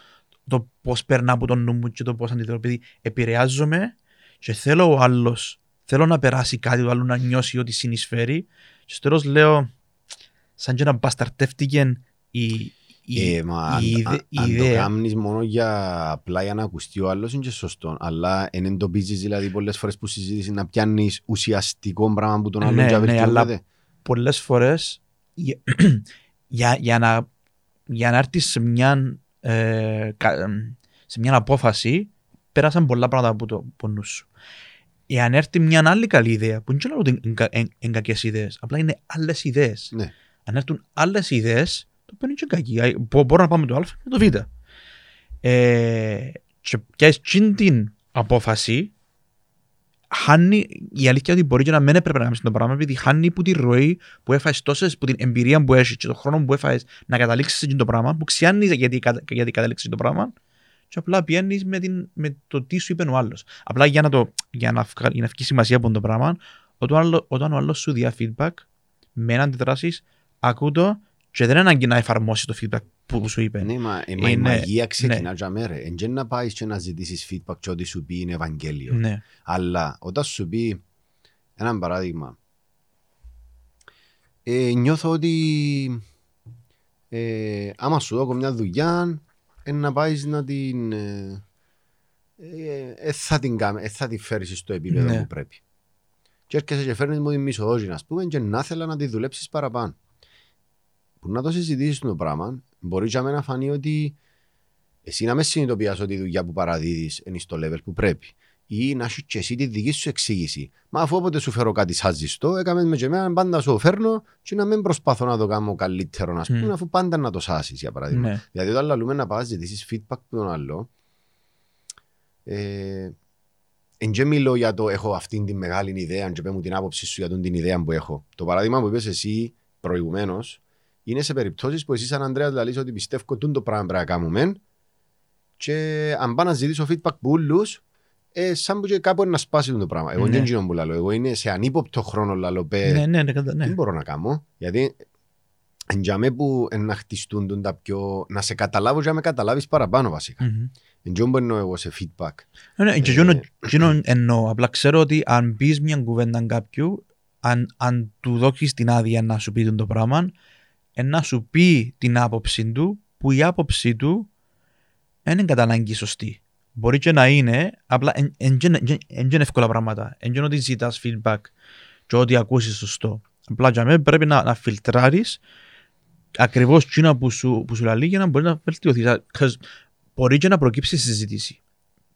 το πώς περνά από τον νου μου και το πώς αντιδρώ. Επειδή επηρεάζομαι και θέλω ο άλλος, θέλω να περάσει κάτι, ο άλλο να νιώσει ότι συνεισφέρει. Και στο τέλος λέω, σαν και να μπασταρτεύτηκε η, η, Ε, μα αν, η, ιδε- αν, η αν το ιδέα. κάνεις μόνο για απλά για να ακουστεί ο άλλος είναι και σωστό. Αλλά εν εντοπίζεις δηλαδή πολλές φορές που συζήτηση να πιάνεις ουσιαστικό πράγμα που τον άλλον Ναι, και ναι, βελτιώνεται. αλλά- πολλές φορές για, (clears throat) για, για να, για να έρθεις σε μια, ε, κα- σε μια απόφαση πέρασαν πολλά πράγματα από το από νους σου. Εάν έρθει μια άλλη καλή ιδέα, που δεν ξέρω ότι είναι κα- είναι- είναι κακές ιδέες, απλά είναι άλλες ιδέες. Ναι. Αν έρθουν άλλες ιδέες, το παίρνει και κακή. Α, μπο- Μπορώ να πάμε το α με το β. Ε, και πιάσεις τσιν την απόφαση, χάνει η αλήθεια ότι μπορεί και να μην έπρεπε να κάνεις το πράγμα επειδή χάνει που τη ροή που έφαγες τόσες, που την εμπειρία που έχεις και τον χρόνο που έφαγες να καταλήξεις σε εκείνο το πράγμα που ξιάνεις γιατί, κατα- γιατί καταλήξεις το πράγμα και απλά πιάνεις με, την, με το τι σου είπε ο άλλος. Απλά για να, το, για να, βγα- για να βγει σημασία από το πράγμα όταν, ο άλλο- όταν ο άλλος σου διά feedback με ένα αντιδράσεις ακού το και δεν είναι ανάγκη να εφαρμόσει το feedback που, που σου είπε. Ναι, μα, ε, μα η Είναι- μαγεία ξεκινά ναι. για μέρα. Εν και να πάεις και να ζητήσεις feedback και ό,τι σου πει είναι Ευαγγέλιο. Ναι. Αλλά όταν σου πει ένα παράδειγμα, ε, νιώθω ότι ε, άμα σου δω μια δουλειά, ε, να πάεις να την. Ε, ε, ε, θα την, κάμε, ε, θα την φέρεις στο επίπεδο Ναι. που πρέπει. Και έρχεσαι και φέρνεις μου τη μισοδόζη, ας πούμε, και να ήθελα να τη δουλέψεις παραπάνω. Που να το συζητήσεις το πράγμα, μπορεί για μένα να φανεί ότι εσύ να με συνειδητοποιάς ότι η δουλειά που παραδίδεις είναι στο level που πρέπει. Ή να έχει και εσύ τη δική σου εξήγηση. Μα αφού όποτε σου φέρω κάτι σαν ζεστό, έκαμε με και εμένα πάντα σου το φέρνω και να μην προσπαθώ να το κάνω καλύτερο, να πούμε, Μμ. αφού πάντα να το σάσεις, για παράδειγμα. Ναι. Δηλαδή όταν λαλούμε να πας ζητήσεις feedback που τον άλλο, ε, εν και μιλώ για το έχω αυτήν την μεγάλη ιδέα και πέ μου την άποψη σου για τον την ιδέα που έχω. Το παράδειγμα που είπες εσύ προηγουμένως είναι σε περιπτώσεις που εσύ σαν Ανδρέας λαλείς ότι πιστεύω τούν το πράγμα πρέπει να κάνουμε και αν πάω να ζητήσω feedback που όλους ε, σαν που και κάπου είναι να σπάσει το πράγμα. Εγώ Ναι. δεν είναι εκείνο που λαλώ. Εγώ είναι σε ανύποπτο χρόνο λαλώ πέ, Ναι, ναι, ναι, κατα- ναι. δεν μπορώ να κάνω. Γιατί εν για με που εν να χτιστούν τον τα πιο... Να σε καταλάβω και να με καταλάβεις παραπάνω βασικά. Μμμ. Εν τζον που εννοώ εγώ σε feedback. Ναι, ναι, και Ε, εκείνο- εκείνο εννοώ. Απλά ξέρω ότι αν πεις μια κουβέντα κάποιου, αν, αν του δώσεις την άδεια να σου πει το πράγμα, ε, να σου πει την άποψη του, που η άποψη του δεν είναι κατά ανάγκη σωστή. Μπορεί και να είναι, απλά δεν είναι εύκολα πράγματα. Δεν είναι ότι ζητάς feedback και ότι ακούσεις σωστό. Απλά για μένα πρέπει να, να φιλτράρεις ακριβώς εκείνα που σου, που σου λέει για να μπορεί να βελτιωθείς. Α, 'cause Μπορεί και να προκύψει συζήτηση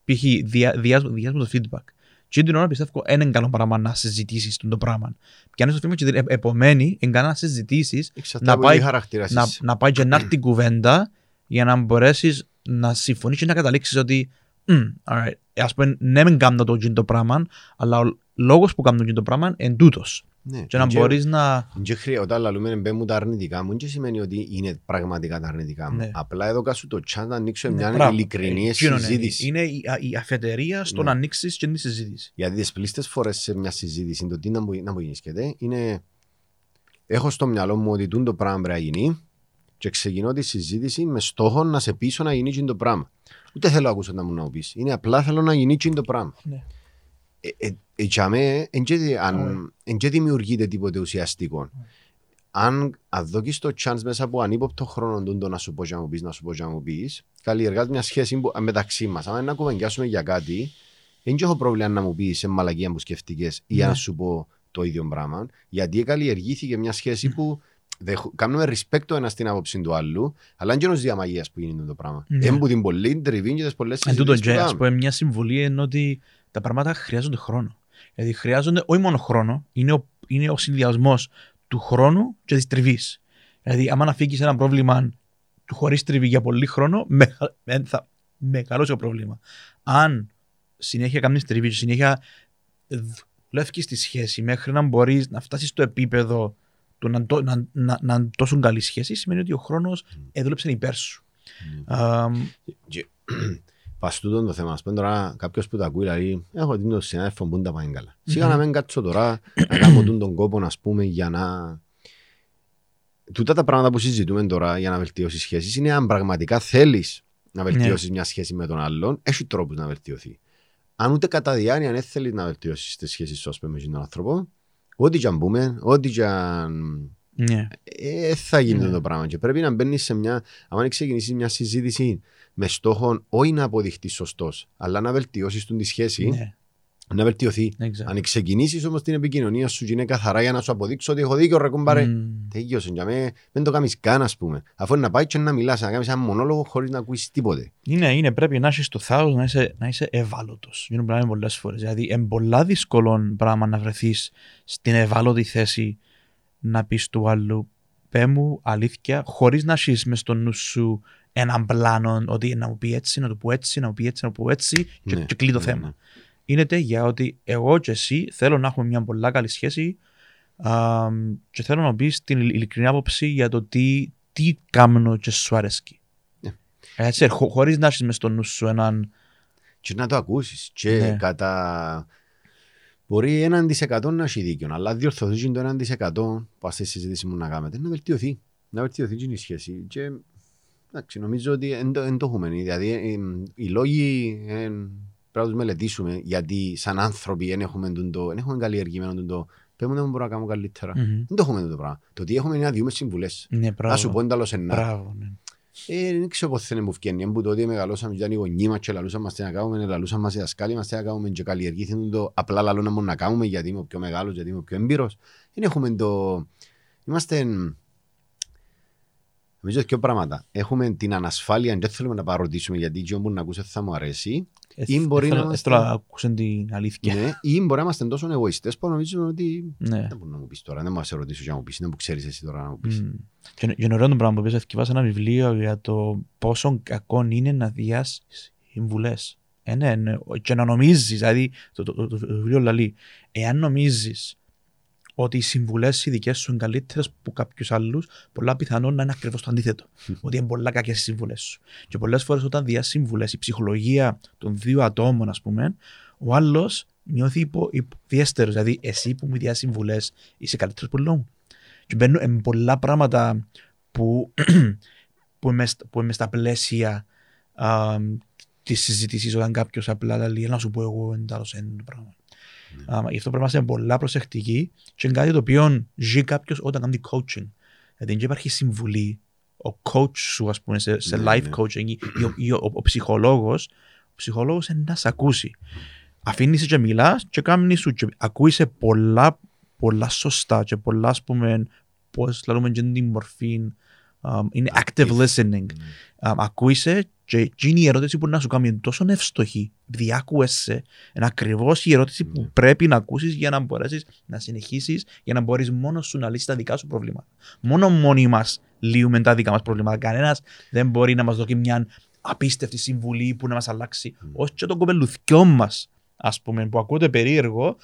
π.χ. δια, διάσ- διάσμο το feedback. Και την ώρα πιστεύω δεν είναι καλό πράγμα να συζητήσεις το πράγμα. Και αν είσαι στο feedback και την ε- επομένη, είναι καλό να συζητήσεις, Εξαρτάται Να από πάει- τι χαρακτήρα να, είσαι. να πάει και να έρθει την κουβέντα για να μπορέσεις να συμφωνήσεις και να καταλήξεις ότι «Μμ, alright, ε, ας πούμε ναι μεν κάνω το εκείνο το πράγμα, αλλά ο λόγος που κάνω εκείνο το πράγμα είναι τούτος. Ναι. Και να Εν μπορείς να... εν και χρεια- Όταν λαλούμε μπέ μου τα αρνητικά μου, δεν σημαίνει ότι είναι πραγματικά τα αρνητικά μου. Ναι. Απλά εδώ σου το chance να ανοίξω Ναι, μια μπράβο. ειλικρινή Εκείνο είναι; συζήτηση. Είναι η, α- η αφετηρία στο Ναι. να ανοίξεις και τη συζήτηση. Γιατί τις πλήστες φορές σε μια συζήτηση, το τι να μου, να μου γεννήσκεται, είναι έχω στο μυαλό μου ότι τούν το πράγμα πρέπει να γίνει και ξεκινώ τη συζήτηση με στόχο να σε πείσω να γίνει εκείνο το πράγμα. Ούτε θέλω να ακούσω να μου να μου πεις. Είναι απλά θέλω να γίνει εκείνο το πράγμα. Ναι. Ε, ε, ε, για μέ, εν και δη- αν- εν και δημιουργείται τίποτε ουσιαστικό. Αν, αν δοκείς το chance μέσα από ανύποπτο χρόνο τούν το να σου πω και να μου πεις, να σου πω και να μου πεις, καλλιεργάς μια σχέση που, μεταξύ μας. Αν είναι να κουβεντιάσουμε για κάτι, δεν έχω πρόβλημα να μου πεις σε μαλακία που σκεφτικές ή Ναι. να σου πω το ίδιο πράγμα, γιατί καλλιεργήθηκε μια σχέση που δεχ- κάνουμε respect το ένας στην άποψη του άλλου, αλλά είναι και ένας διαμαγείας που γίνεται το πράγμα. Ναι. Δεν που την πολύ τριβή και τις πολλές Εν τούτο συζητήσεις και, που ας κάνουμε. πούμε, μια συμβουλή είναι ότι τα πράγματα χρειάζονται χρόνο. Δηλαδή χρειάζονται όχι μόνο χρόνο, είναι ο, είναι ο συνδυασμός του χρόνου και της τριβής. Δηλαδή, άμα να φύγει ένα πρόβλημα του χωρίς τριβή για πολύ χρόνο, με, εν θα, μεγάλο πρόβλημα. Αν συνέχεια κάνεις τριβή, συνέχεια δουλεύει στη σχέση μέχρι να μπορείς να φτάσεις στο επίπεδο του να, να, να, να είναι τόσο καλή σχέση, σημαίνει ότι ο χρόνος mm. έδουλεψε υπέρ σου. Παστούτο το θέμα. Ας πούμε τώρα κάποιος που τα ακούει, δηλαδή, έχω την το συνάδελφο που τα πάει καλά. Σίγα να μην κάτσω τώρα να κάνω τον κόπο, να πούμε, για να... Τούτα τα πράγματα που συζητούμε τώρα για να βελτιώσεις σχέσεις είναι αν πραγματικά θέλεις να βελτιώσεις μια σχέση με τον άλλον, έχει τρόπο να βελτιωθεί. Αν ούτε κατά διάνοια δεν θέλει να βελτιώσεις τις σχέσεις σου με τον άνθρωπο, ό,τι και αν πούμε, ό,τι και αν. Ναι. Ε, θα γίνει ναι. το πράγμα. Και πρέπει να μπαίνεις σε μια. Αν ξεκινήσεις μια συζήτηση με στόχο όχι να αποδειχτείς σωστός, αλλά να βελτιώσεις τη σχέση, ναι. να βελτιωθεί. Exactly. Αν ξεκινήσεις όμως την επικοινωνία σου και είναι καθαρά για να σου αποδείξω ότι έχω δίκιο, ρε κουμπάρε. Mm. Τέλειωσε. Για μέ, δεν το κάνεις καν, ας πούμε. Αφού είναι να πάει και να μιλάς, να κάνεις ένα μονόλογο χωρίς να ακούσεις τίποτε. Είναι, είναι, πρέπει να είσαι το θάρρος να είσαι, να είσαι ευάλωτος. Είναι πράγμα πολλές φορές. Δηλαδή, είναι πολλά δύσκολο πράγμα να βρεθείς στην ευάλωτη θέση να πεις του άλλου πέ μου αλήθεια, χωρίς να είσαι μες στο νου σου έναν πλάνο ότι να μου πει έτσι, να το πω έτσι, να μου πει έτσι, να το πω έτσι και, ναι, και κλείνει το ναι, θέμα. Ναι. Είναι τέτοια ότι εγώ και εσύ θέλω να έχουμε μια πολλά καλή σχέση α, και θέλω να πεις την ειλικρινή άποψη για το τι, τι κάνω και σου αρέσει. Ναι. Έτσι, χω, χωρίς να έχεις μες στο νου σου έναν... Και να το ακούσεις και ναι. κατά... Μπορεί έναν δισεκατό να έχει δίκιο, αλλά διορθωθεί το έναν δισεκατό που αυτή συζήτηση μου να κάνετε, να βελτιωθεί. Να βελτιωθεί η σχέση. Και Εντάξει, νομίζω ότι δεν το έχουμε. Δηλαδή, ε, οι λόγοι ε, πρέπει να τους μελετήσουμε γιατί σαν άνθρωποι δεν έχουμε, το, δεν έχουμε καλλιεργημένο το Πες μου δεν μπορώ να κάνω καλύτερα. Mm-hmm. Δεν το έχουμε το πράγμα. Το ότι έχουμε είναι να διούμε συμβουλές. Ναι, να σου πω εντάλλως ένα. Μπράβο, ναι. Ε, δεν ξέρω πώς θέλει μου φκένει. Εμπού το ότι μεγαλώσαμε και ήταν οι γονείς μας και λαλούσαμε μας να κάνουμε, λαλούσαμε μας οι δασκάλοι μας να κάνουμε και καλλιεργήθηκαν το απλά λαλό να μόνο να κάνουμε γιατί είμαι ο πιο μεγάλος, γιατί είμαι ο πιο έμπειρος. Δεν έχουμε το... Είμαστε Νομίζω δύο πράγματα. Έχουμε την ανασφάλεια, δεν θέλουμε να παροτήσουμε γιατί και όμως να ακούσε θα μου αρέσει. Ή μπορεί να είμαστε... να ακούσουν την αλήθεια. Ναι, ή μπορεί να είμαστε τόσο εγωιστές που νομίζουμε ότι ναι. δεν μπορεί να μου πεις τώρα, δεν μας ερωτήσω για να μου πεις, δεν που ξέρεις εσύ τώρα να μου πεις. Mm. Και, και ωραίο το πράγμα που πες, ευκαιβάσα ένα βιβλίο για το πόσο κακό είναι να διάσεις συμβουλές. Ε, ναι, ναι, και να νομίζεις, δηλαδή το, το, το, το, το βιβλίο λαλεί, εάν νομίζεις ότι οι συμβουλές οι δικές σου είναι καλύτερες από κάποιους άλλους, πολλά πιθανόν να είναι ακριβώς το αντίθετο. ότι είναι πολλά κακές οι συμβουλές σου. Και πολλές φορές όταν διά συμβουλές, η ψυχολογία των δύο ατόμων, ας πούμε, ο άλλος νιώθει υπο, υποδιέστερο. Δηλαδή, εσύ που μου διάς συμβουλές είσαι καλύτερος που λόγω. Και μπαίνουν πολλά πράγματα που, (clears throat) που, είμαι, που είμαι στα πλαίσια της συζήτηση όταν κάποιος απλά λέει να σου πω εγώ εντάλλω ένα πράγμα. Um, γι' αυτό πρέπει να είμαστε πολλά προσεκτικοί και είναι κάτι το οποίο ζει κάποιος όταν κάνει coaching. Δηλαδή δεν υπάρχει συμβουλή. Ο coach σου, ας πούμε, σε, σε ναι, life ναι. coaching ή, ή ο, ο, ο ψυχολόγος, ο ψυχολόγος είναι να σε ακούσει. Αφήνει και μιλάς και κάνει σου. Και ακούει σε πολλά, πολλά σωστά και πολλά, ας πούμε, πώς λέμε την μορφή. Um, είναι active listening. Um, ακούει και είναι η ερώτηση που να σου κάνει τόσο ευστοχή, διάκουεσαι, είναι ακριβώς η ερώτηση που ναι. πρέπει να ακούσεις για να μπορέσεις να συνεχίσεις, για να μπορείς μόνος σου να λύσεις τα δικά σου προβλήματα. Μόνο μόνοι μας λύουμε τα δικά μας προβλήματα. Κανένας δεν μπορεί να μας δώσει μια απίστευτη συμβουλή που να μας αλλάξει. Mm. Όχι και τον κοπελουθιό μας, ας πούμε, που ακούτε περίεργο,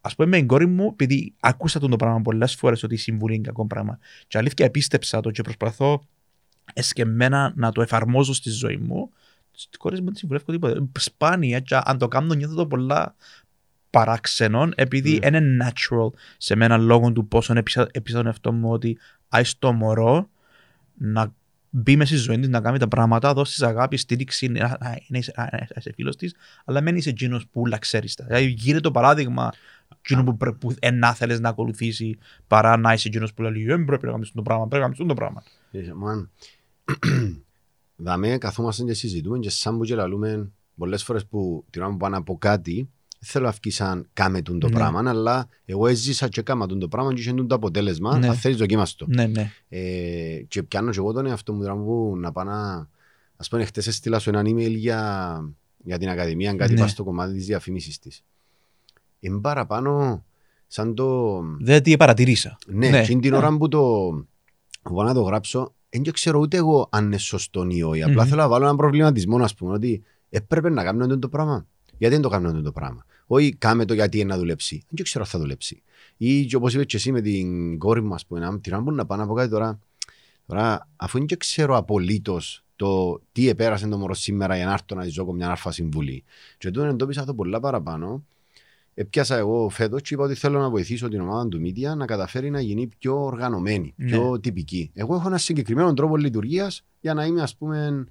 ας πούμε με την κόρη μου, επειδή άκουσα τον το πράγμα πολλές φορές ότι η συμβουλή είναι κακό πράγμα. Και αλήθεια επίστεψα το και προσπαθώ εσκεμμένα να το εφαρμόζω στη ζωή μου, στις κόρες μου δεν συμβουλεύω τίποτα. Σπάνια, και αν το κάνω νιώθω το πολλά παράξενο, επειδή mm. είναι natural σε μένα λόγω του πόσο έπεισα τον εαυτό μου ότι άι στο μωρό να μπει μέσα στη ζωή της, να κάνει τα πράγματα, δώσει αγάπης, στήριξη, να, είσαι φίλος της, αλλά μένει είσαι εκείνος που όλα ξέρεις. Δηλαδή, γίνεται το παράδειγμα εκείνο που, που να θέλεις να ακολουθήσει παρά να είσαι εκείνος που λέει Δεν πρέπει να κάνεις το πράγμα, πρέπει να κάνεις το πράγμα. (clears throat) Man, δαμε καθόμαστε και συζητούμε και σαν που και λαλούμε πολλές φορές που την ώρα που πάνε από κάτι θέλω να αυκήσαν κάμε το ναι. πράγμα αλλά εγώ έζησα και κάμα το πράγμα και είχε το αποτέλεσμα ναι. αν θέλεις δοκίμαστο ναι, ναι. Ε, και πιάνω και εγώ τον εαυτό μου που να πάω να ας πούμε χτες έστειλα σου ένα email για, για την Ακαδημία κάτι ναι. στο κομμάτι της διαφήμισης της είναι παραπάνω σαν το... Δεν τι παρατηρήσα. Ναι, ναι. την ώρα που το που να το γράψω, δεν ξέρω ούτε εγώ αν είναι σωστό ή όχι. Απλά Μμμ. θέλω να βάλω έναν προβληματισμό, α πούμε, ότι έπρεπε να κάνουμε αυτό το πράγμα. Γιατί δεν το κάνουμε αυτό το πράγμα; Όχι κάμε το γιατί είναι να δουλέψει. Δεν ξέρω αν θα δουλέψει. Ή όπως είπες και εσύ με την κόρη μου, ας πούμε, να την να πάω να πω κάτι τώρα. Τώρα, αφού δεν ξέρω απολύτως το τι επέρασε το μωρό σήμερα για να έρθω να ζω μια αλφα συμβουλή. Και τότε εντόπισα αυτό πολλά παραπάνω. Έπιασα εγώ φέτος και είπα ότι θέλω να βοηθήσω την ομάδα του Media να καταφέρει να γίνει πιο οργανωμένη, Ναι. πιο τυπική. Εγώ έχω ένα συγκεκριμένο τρόπο λειτουργίας για να είμαι, ας πούμε,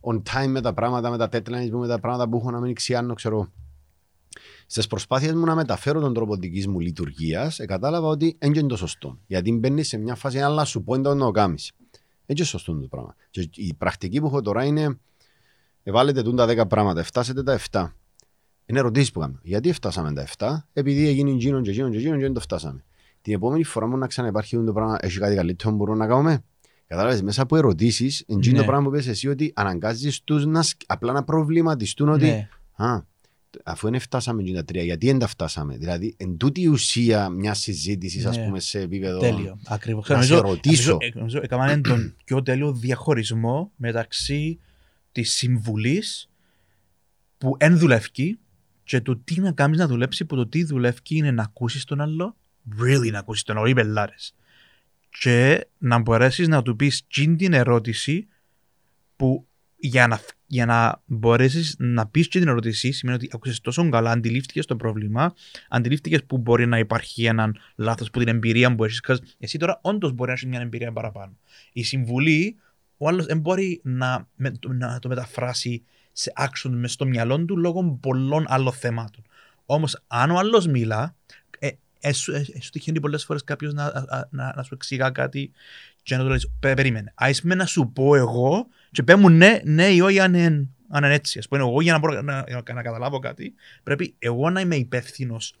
on time με τα πράγματα, με τα deadlines μου, με τα πράγματα που έχω να μην ξιάνω, ξέρω. Στις προσπάθειες μου να μεταφέρω τον τρόπο δικής μου λειτουργίας, κατάλαβα ότι δεν είναι το σωστό. Γιατί μπαίνεις σε μια φάση, αλλά σου πω να το κάνεις. Έτσι σωστό είναι το πράγμα. Και η πρακτική που έχω τώρα είναι, βάλετε τούν τα 10 πράγματα, φτάσετε τα 7. Είναι ερωτήσεις που κάνω. Γιατί φτάσαμε τα 7, επειδή έγινε γίνον και γίνον και γίνον και δεν το φτάσαμε. Την επόμενη φορά μου να ξαναυπάρχει αυτό το πράγμα, έχει κάτι καλύτερο που μπορούμε να κάνουμε. Κατάλαβες μέσα από ερωτήσεις, είναι Ναι. το πράγμα που είπες εσύ ότι αναγκάζεις τους να, σκ- απλά να προβληματιστούν ότι Ναι. Α, αφού δεν φτάσαμε και τα τρία, γιατί δεν τα φτάσαμε. Δηλαδή, εν τούτη η ουσία μιας συζήτησης, ας Ναι. πούμε, σε επίπεδο. Τέλειο. Ακριβώς. Να σε ρωτήσω. Νομίζω έκαναν τον πιο τέλειο διαχωρισμό μεταξύ της συμβουλής που εν δουλεύει και το τι να κάνεις να δουλέψεις που το τι δουλεύει είναι να ακούσεις τον άλλο, really να ακούσεις τον άλλο, οι πελάρε. Και να μπορέσεις να του πεις την ερώτηση που για να, για να μπορέσεις να πεις και την ερώτηση σημαίνει ότι άκουσες τόσο καλά, αντιλήφθηκες το πρόβλημα, αντιλήφθηκες που μπορεί να υπάρχει έναν λάθος που την εμπειρία που έχεις. Εσύ τώρα όντως μπορεί να έχεις μια εμπειρία παραπάνω. Η συμβουλή, ο άλλος δεν μπορεί να, με- να το μεταφράσει σε action μες στο μυαλό του λόγω πολλών άλλων θεμάτων. Όμως, αν ο άλλος μιλά, ε, ε, σου, ε, ε, σου τυχαίνει πολλές φορές κάποιος να, α- να, να σου εξηγά κάτι και να του λέει: «Πε- Περίμενε. Α με να σου πω εγώ, και πέ μου ναι, ναι ή όχι αν είναι, αν είναι έτσι. Α πούμε, εγώ για να, μπορώ, να, να, να καταλάβω κάτι, πρέπει εγώ να είμαι υπεύθυνος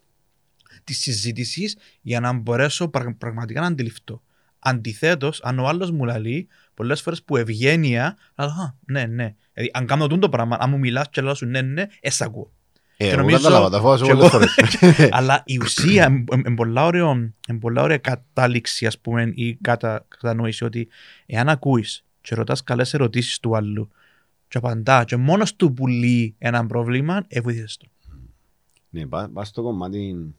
της συζήτησης για να μπορέσω πραγ- πραγματικά να αντιληφθώ. Αντιθέτως, αν ο άλλος μου λέει, πολλές φορές που ευγένεια, αλλά α, ναι, ναι. Δηλαδή, αν κάνω τούτο πράγμα, αν μου μιλάς και λέω σου ναι, ναι, εσ' ακούω. Ε, Και εγώ νομίζω- κατάλαβα, τα φοβάσαι και πολλές εγώ- φορές. (laughs) Αλλά η ουσία είναι πολλά ωραίο- εν πολλά ωραία κατάληξη, ας πούμε, ή κατα, κατανόηση ότι εάν ακούεις και ρωτάς καλές ερωτήσεις του άλλου, και απαντάς, και μόνος του που λύει ένα πρόβλημα, ε, βοήθησε το. Ναι, πά, πας στο κομμάτι,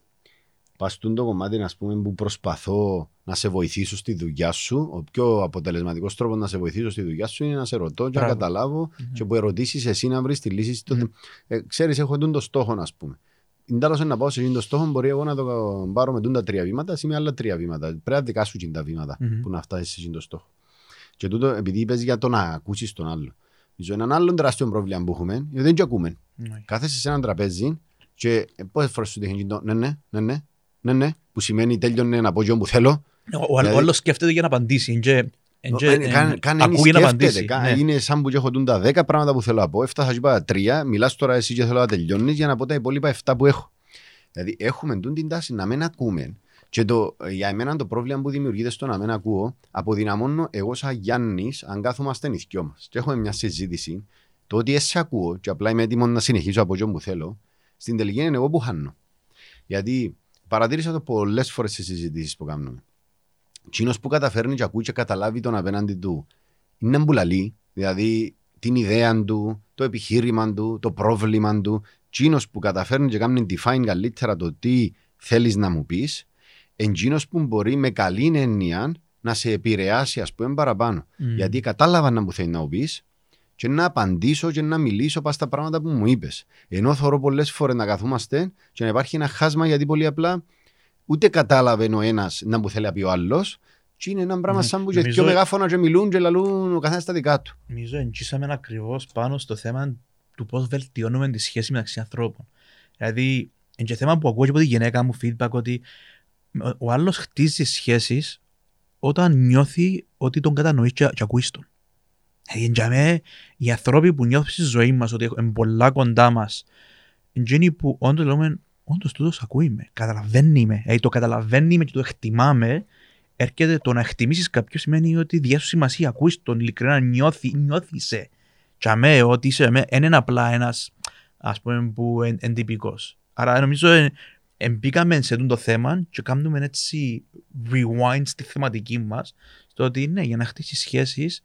πας στο το κομμάτι ας πούμε, που προσπαθώ να σε βοηθήσω στη δουλειά σου. Ο πιο αποτελεσματικός τρόπος να σε βοηθήσω στη δουλειά σου είναι να σε ρωτώ και να Μπράβο. καταλάβω και που ερωτήσεις εσύ να βρεις τη λύση. στο- Ε, ξέρεις, έχω τον το στόχο, α πούμε. Είναι τέλος να πάω σε εκείνο το στόχο, μπορεί εγώ να το πάρω με τούν τα τρία βήματα, εσύ με άλλα τρία βήματα. Πρέπει να δικά σου εκείνα τα βήματα Μμμ. που να φτάσεις σε εκείνο το στόχο. Και τούτο, επειδή είπες για το να ακούσεις τον άλλο. Νομίζω έναν άλλο τεράστιο πρόβλημα που έχουμε, γιατί δεν και ακούμε. Ναι. Κάθεσαι σε έναν τραπέζι και πόσες φορές σου τύχει το ναι, ναι, ναι, ναι, ναι, ναι, που σημαίνει τέλειωνε να πω και όπου θέλω. Ο, ο, Δηλαδή- ο άλλος σκέφτεται για να απαντήσει. Και, και, Ε, καν- ε, καν δεν ακούει να σκέφτεται, απαντήσει. καν- ναι. Είναι σαν που και έχω τούν τα 10 πράγματα που θέλω να πω. Έφτασα και είπα τα τρία, μιλάς τώρα εσύ και θέλω να τελειώνεις για να πω τα υπόλοιπα 7 που έχω. Δηλαδή έχουμε τούν την τάση να μην ακούμε. Και το, για εμένα το πρόβλημα που δημιουργείται στο να μην ακούω, αποδυναμώνω εγώ σαν Γιάννης, αν κάθομαστε νηθιό μας και έχουμε μια συζήτηση, το ότι εσύ ακούω και απλά είμαι έτοιμος να συνεχίσω από ό,τι που θέλω, στην τελική είναι εγώ που χάνω. Γιατί παρατήρησα το πολλές φορές στις συζητήσεις που κάνουμε. Τσίνο που καταφέρνει και ακούει και καταλάβει τον απέναντι του είναι μπουλαλή, δηλαδή την ιδέα του, το επιχείρημα του, το πρόβλημα του. Τσίνο που καταφέρνει και κάνει define καλύτερα το τι θέλεις να μου πεις, εντζίνο που μπορεί με καλή έννοια να σε επηρεάσει, ας πούμε, παραπάνω. Μμ. Γιατί κατάλαβα να μου θέλει να μου πεις και να απαντήσω και να μιλήσω πας στα πράγματα που μου είπες. Ενώ θεωρώ πολλές φορές να καθόμαστε και να υπάρχει ένα χάσμα γιατί πολύ απλά ούτε κατάλαβε ο ένας να μου θέλει να πει ο άλλος. Και είναι ένα πράγμα Ναι, σαν που και νομίζω- πιο μεγάφωνα και μιλούν και λαλούν ο καθένας τα δικά του. Νομίζω εγγύσαμε ακριβώς πάνω στο θέμα του πώς βελτιώνουμε τη σχέση μεταξύ ανθρώπων. Δηλαδή, είναι και θέμα που ακούω και από τη γυναίκα μου feedback ότι ο- ο άλλος χτίζει σχέσεις όταν νιώθει ότι τον κατανοείς και, και ακούεις τον. Δηλαδή, για μέ, οι άνθρωποι που νιώθουν στη ζωή μας ότι είναι πολλά κοντά μας, είναι που όντως λέμε, όντως τούτος ακούει με, καταλαβαίνει με. Δηλαδή, το καταλαβαίνει με και το εκτιμάμε, έρχεται το να εκτιμήσεις κάποιον σημαίνει ότι διάσου σημασία, ακούεις τον ειλικρινά, νιώθει, νιώθησε. Για μέ, ότι είσαι με, δεν είναι απλά ένας, ας πούμε, που είναι εντυπικό. Άρα νομίζω ε, ε, μπήκαμε σε αυτό το θέμα και κάνουμε έτσι rewind στη θεματική μας Στο ότι ναι, για να χτίσεις σχέσεις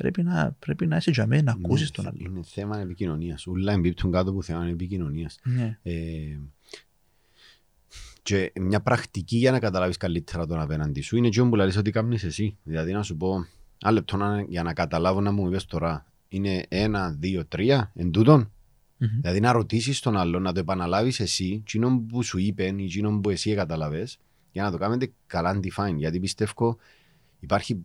πρέπει να, πρέπει να είσαι τζαμέ, να ακούσεις Ναι, τον άλλο. Είναι θέμα επικοινωνίας. Ούλα εμπίπτουν κάτω από θέμα επικοινωνίας. Ναι. Ε, και μια πρακτική για να καταλάβεις καλύτερα τον απέναντι σου είναι αυτό που λέει ότι κάνεις εσύ. Δηλαδή να σου πω, ένα λεπτό να- για να καταλάβω να μου είπες τώρα, είναι ένα, δύο, τρία, εν τούτον. Μμμ. Δηλαδή να ρωτήσεις τον άλλον, να το επαναλάβεις εσύ, εκείνον που σου είπε ή εκείνον που εσύ καταλαβέ, για να το κάνετε καλά define. Γιατί πιστεύω υπάρχει.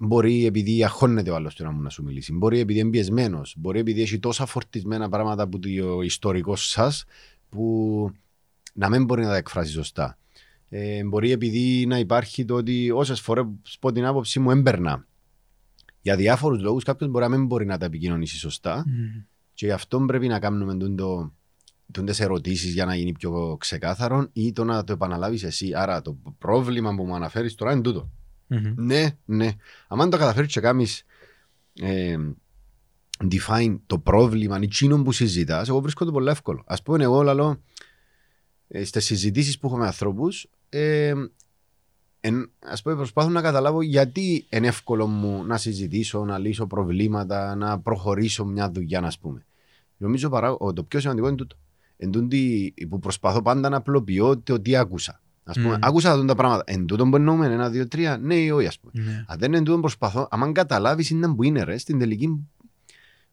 Μπορεί επειδή αγχώνεται ο άλλος του να μου να σου μιλήσει, μπορεί επειδή είναι πιεσμένος, μπορεί επειδή έχει τόσα φορτισμένα πράγματα από το ιστορικό σας που να μην μπορεί να τα εκφράσει σωστά. Ε, μπορεί επειδή να υπάρχει το ότι όσες φορές πω την άποψή μου έμπαιρνα. Για διάφορους λόγους, κάποιο μπορεί να μην μπορεί να τα επικοινωνήσει σωστά. Μμμ. Και γι' αυτό πρέπει να κάνουμε τούντο, τούντες ερωτήσεις για να γίνει πιο ξεκάθαρο ή το να το επαναλάβεις εσύ. Άρα το πρόβλημα που μου αναφέρεις τώρα είναι τούτο. Μμμ. Ναι, ναι. Αν το καταφέρεις και κάνεις ε, define το πρόβλημα, εκείνο που συζητάς, εγώ βρίσκω το πολύ εύκολο. Ας πούμε εγώ λαλώ ε, στις συζητήσεις που έχω με ανθρώπους ε, εν, ας πούμε προσπάθω να καταλάβω γιατί είναι εύκολο μου να συζητήσω, να λύσω προβλήματα, να προχωρήσω μια δουλειά, ας πούμε. Νομίζω παρά, ο, το πιο σημαντικό είναι τούτο. Εν τούτη που προσπαθώ πάντα να απλοποιώ το τι άκουσα. Ας πούμε, Μμμ. άκουσα αυτά τα πράγματα. Εν τούτο που εννοούμε, ένα, δύο, τρία, ναι ή όχι, ας πούμε. Ναι. Αν δεν είναι τούτο προσπαθώ, αν καταλάβεις είναι που είναι ρε, στην τελική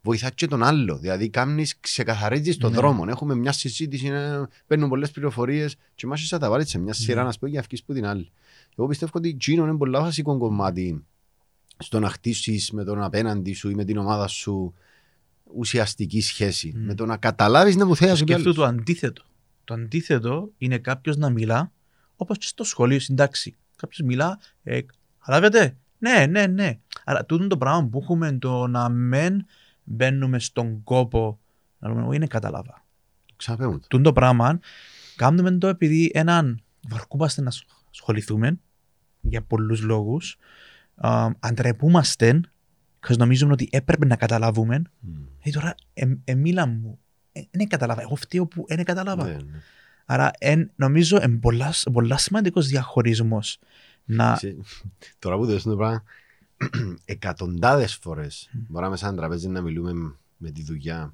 βοηθάς και τον άλλο. Δηλαδή, κάνεις, ξεκαθαρίζεις τον Ναι. δρόμο. Έχουμε μια συζήτηση, ε, παίρνουν πολλές πληροφορίες και μάχεις να τα βάλεις σε μια σειρά, Ναι. να σου πω, για να βγεις που την άλλη. Εγώ πιστεύω ότι εκείνο είναι πολύ βασικό κομμάτι στο να χτίσεις με τον απέναντι σου ή με την ομάδα σου ουσιαστική σχέση. Μμ. Με το να καταλάβεις να μου θέλει Σκέφτομαι το αντίθετο. Το αντίθετο είναι κάποιος να μιλά όπως και στο σχολείο, στην τάξη. Κάποιος μιλά, ε, καταλάβετε. Ναι, ναι, ναι. Άρα, τούτο το πράγμα που έχουμε το να μην μπαίνουμε στον κόπο να λέμε, όχι, είναι κατάλαβα. Ξαναπέ μου το. Τούτο το πράγμα κάνουμε το επειδή έναν βαρκούμαστε να ασχοληθούμε για πολλούς λόγους. Α, αντρεπούμαστε, because νομίζουμε ότι έπρεπε να καταλάβουμε. Μμ. Ε, τώρα, ε, ε, μίλα μου. Ε, δεν καταλάβα. Εγώ φταίω που δεν καταλάβα. Ναι, ναι. Άρα, εν, νομίζω είναι πολλάς, πολλάς σημαντικός διαχωρισμός. Να. Σε- Τώρα που το το πράγμα, (clears throat) εκατοντάδες φορές μπορούμε μέσα ένα τραπέζι να μιλούμε με τη δουλειά.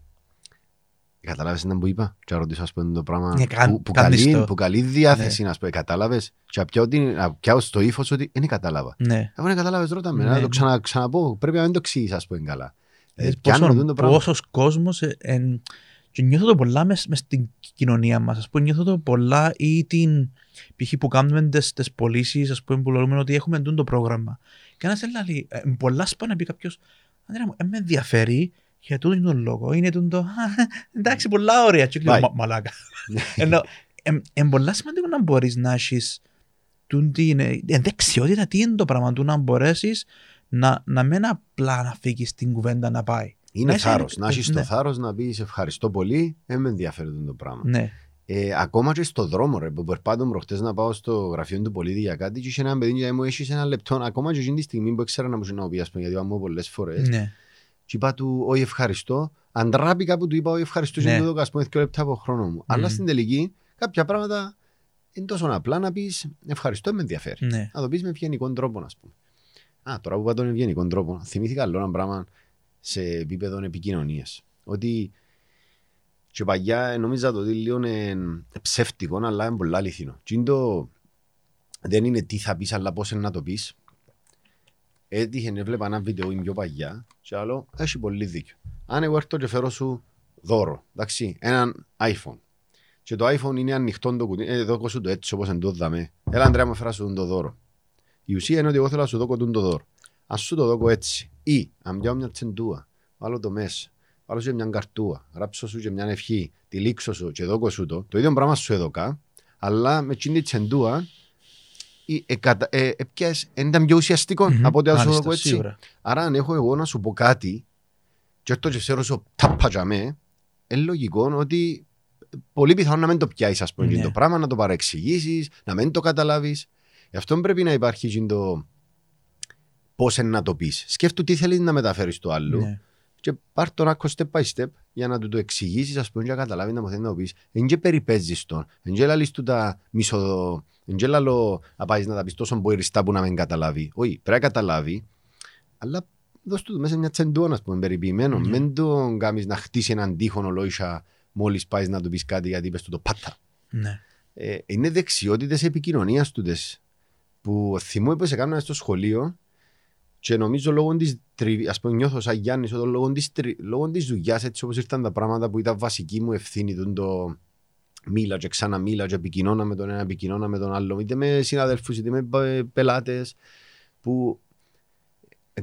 Κατάλαβε τι που είπα, και να ρωτήσω ας πούμε το πράγμα Ναι, κα- που, που, κάνεις καλή, το. που καλή διάθεση να σου πω, κατάλαβες; Και να πιάω, την, να πιάω στο ύφος ότι δεν κατάλαβα. Ναι. Αφού δεν κατάλαβες, ρώτα με, Ναι, να το ναι. ξανα, ξαναπώ. Πρέπει να μην το εξηγήσει, ας πούμε, καλά. Ε, Ε, πιάνω πόσο- αυτό το πράγμα. Πόσος κόσμος ε, εν- και νιώθω το πολλά μες, μες στην κοινωνία μας. Ας πούμε, νιώθω το πολλά ή την π.χ. που κάνουμε τις, τις πωλήσεις, ας πούμε, που λέμε ότι έχουμε τούτο το πρόγραμμα. Και ένας λέει, ε, πολλά σπάνια να πει κάποιος, Αντρέα μου, ε, με ενδιαφέρει για τούτο είναι τον λόγο. Είναι τούτο, «Α, εντάξει, πολλά ωραία. Και λέω, Πάει. «Μα- μαλάκα. Ενώ, είναι πολλά σημαντικό να μπορείς να έχεις την ε, δεξιότητα, τι είναι το πράγμα του να μπορέσεις να, να μην απλά να φύγεις την κουβέντα να πάει. Είναι να είσαι- θάρρο. Να έχεις ναι. το θάρρος να πεις ευχαριστώ πολύ, δεν με ενδιαφέρει αυτό το πράγμα. Ναι. Ε, ακόμα και στο δρόμο, ρε, που περπάτω προχτές να πάω στο γραφείο του πολίτη για κάτι και είχε ένα παιδί και μου έχεις ένα λεπτό, ακόμα και εκείνη τη στιγμή που ήξερα να μου συνοποιεί, ας πούμε, γιατί είπα μου πολλές φορές. Ναι. Και είπα του, όχι ευχαριστώ. Αντράπηκα που του είπα, όχι ευχαριστώ, Ναι. και του δώκα, ας πούμε, δύο λεπτά από χρόνο μου. Αλλά Μμμ. στην τελική, κάποια πράγματα είναι τόσο απλά να πεις ευχαριστώ, με ενδιαφέρει. Ναι. Να το πεις με ευγενικό τρόπο, ας πούμε. Α, τώρα που είπα τον ευγενικό τρόπο, θυμήθηκα άλλο ένα πράγμα σε επίπεδο επικοινωνίας. Ότι και παλιά νόμιζα το ότι λίγο είναι ψεύτικο, αλλά είναι πολύ αληθινό. Και είναι το, δεν είναι τι θα πεις, αλλά πώς είναι να το πεις. Έτυχε, έβλεπα ένα βίντεο είναι πιο παλιά και άλλο, έχει πολύ δίκιο. Αν εγώ έρθω και φέρω σου δώρο, εντάξει, έναν iPhone και το iPhone είναι ανοιχτό το κουτί, ε, δώκω σου το έτσι όπως εντό δαμέ. Έλα Αντρέα μου φέρα σου το δώρο. Η ουσία είναι ότι εγώ θέλω να σου δώκω τούτο το δώρο. Ας σου το δώκω έτσι. Ή, αν πιάω μια τσεντούα, βάλω το μέσα, βάλω σου και μια καρτούα, γράψω σου και μια ευχή, τη λήξω σου και δώκω σου το, το ίδιο πράγμα σου έδωκα, αλλά με τσίνη τσεντούα, ή, ε, κατα- ε, ε, πιάσεις, εν ήταν πιο ουσιαστικό Μμμ. από ότι να σου Μάλιστα, δώκω έτσι. σίγουρα. Άρα αν έχω εγώ να σου πω κάτι και αυτό και ξέρω σου τάπα για με, είναι λογικό ότι πολύ πιθανό να μην το πιάσεις ας πούμε Ναι. ναι. το πράγμα, να το παρεξηγήσεις, να μην το καταλάβεις. Γι' αυτό πρέπει να υπάρχει και το πώς είναι να το πεις. Σκέφτου τι θέλεις να μεταφέρεις στο άλλο Ναι. και πάρ' τον άκρο step by step για να του το εξηγήσεις ας πούμε και να καταλάβεις να μου θέλει να το πεις. Εν και περιπέζεις τον, εν και λαλείς του τα μισο, Δεν και λαλό να πάεις να τα πεις τόσο μποηριστά που να μην καταλάβει. Όχι, πρέπει να καταλάβει, αλλά δώσ' του μέσα μια τσεντούα, ας πούμε, περιποιημένο. Ναι. Μην τον κάνεις να χτίσει έναν τείχο ολόισα μόλις πάεις να του πεις κάτι γιατί είπες του το πάτα. Ναι. Ε, είναι δεξιότητες επικοινωνίας του που θυμούμαι που σε κάνανε στο σχολείο και νομίζω λόγω της τριβή, ας πούμε νιώθω σαν Γιάννης ότι λόγω της, τρι, λόγω της δουλειάς έτσι όπως ήρθαν τα πράγματα που ήταν βασική μου ευθύνη τον το μίλα και ξαναμίλα και επικοινώνα με τον ένα, επικοινώνα με τον άλλο είτε με συναδέλφους είτε με πε- πελάτες που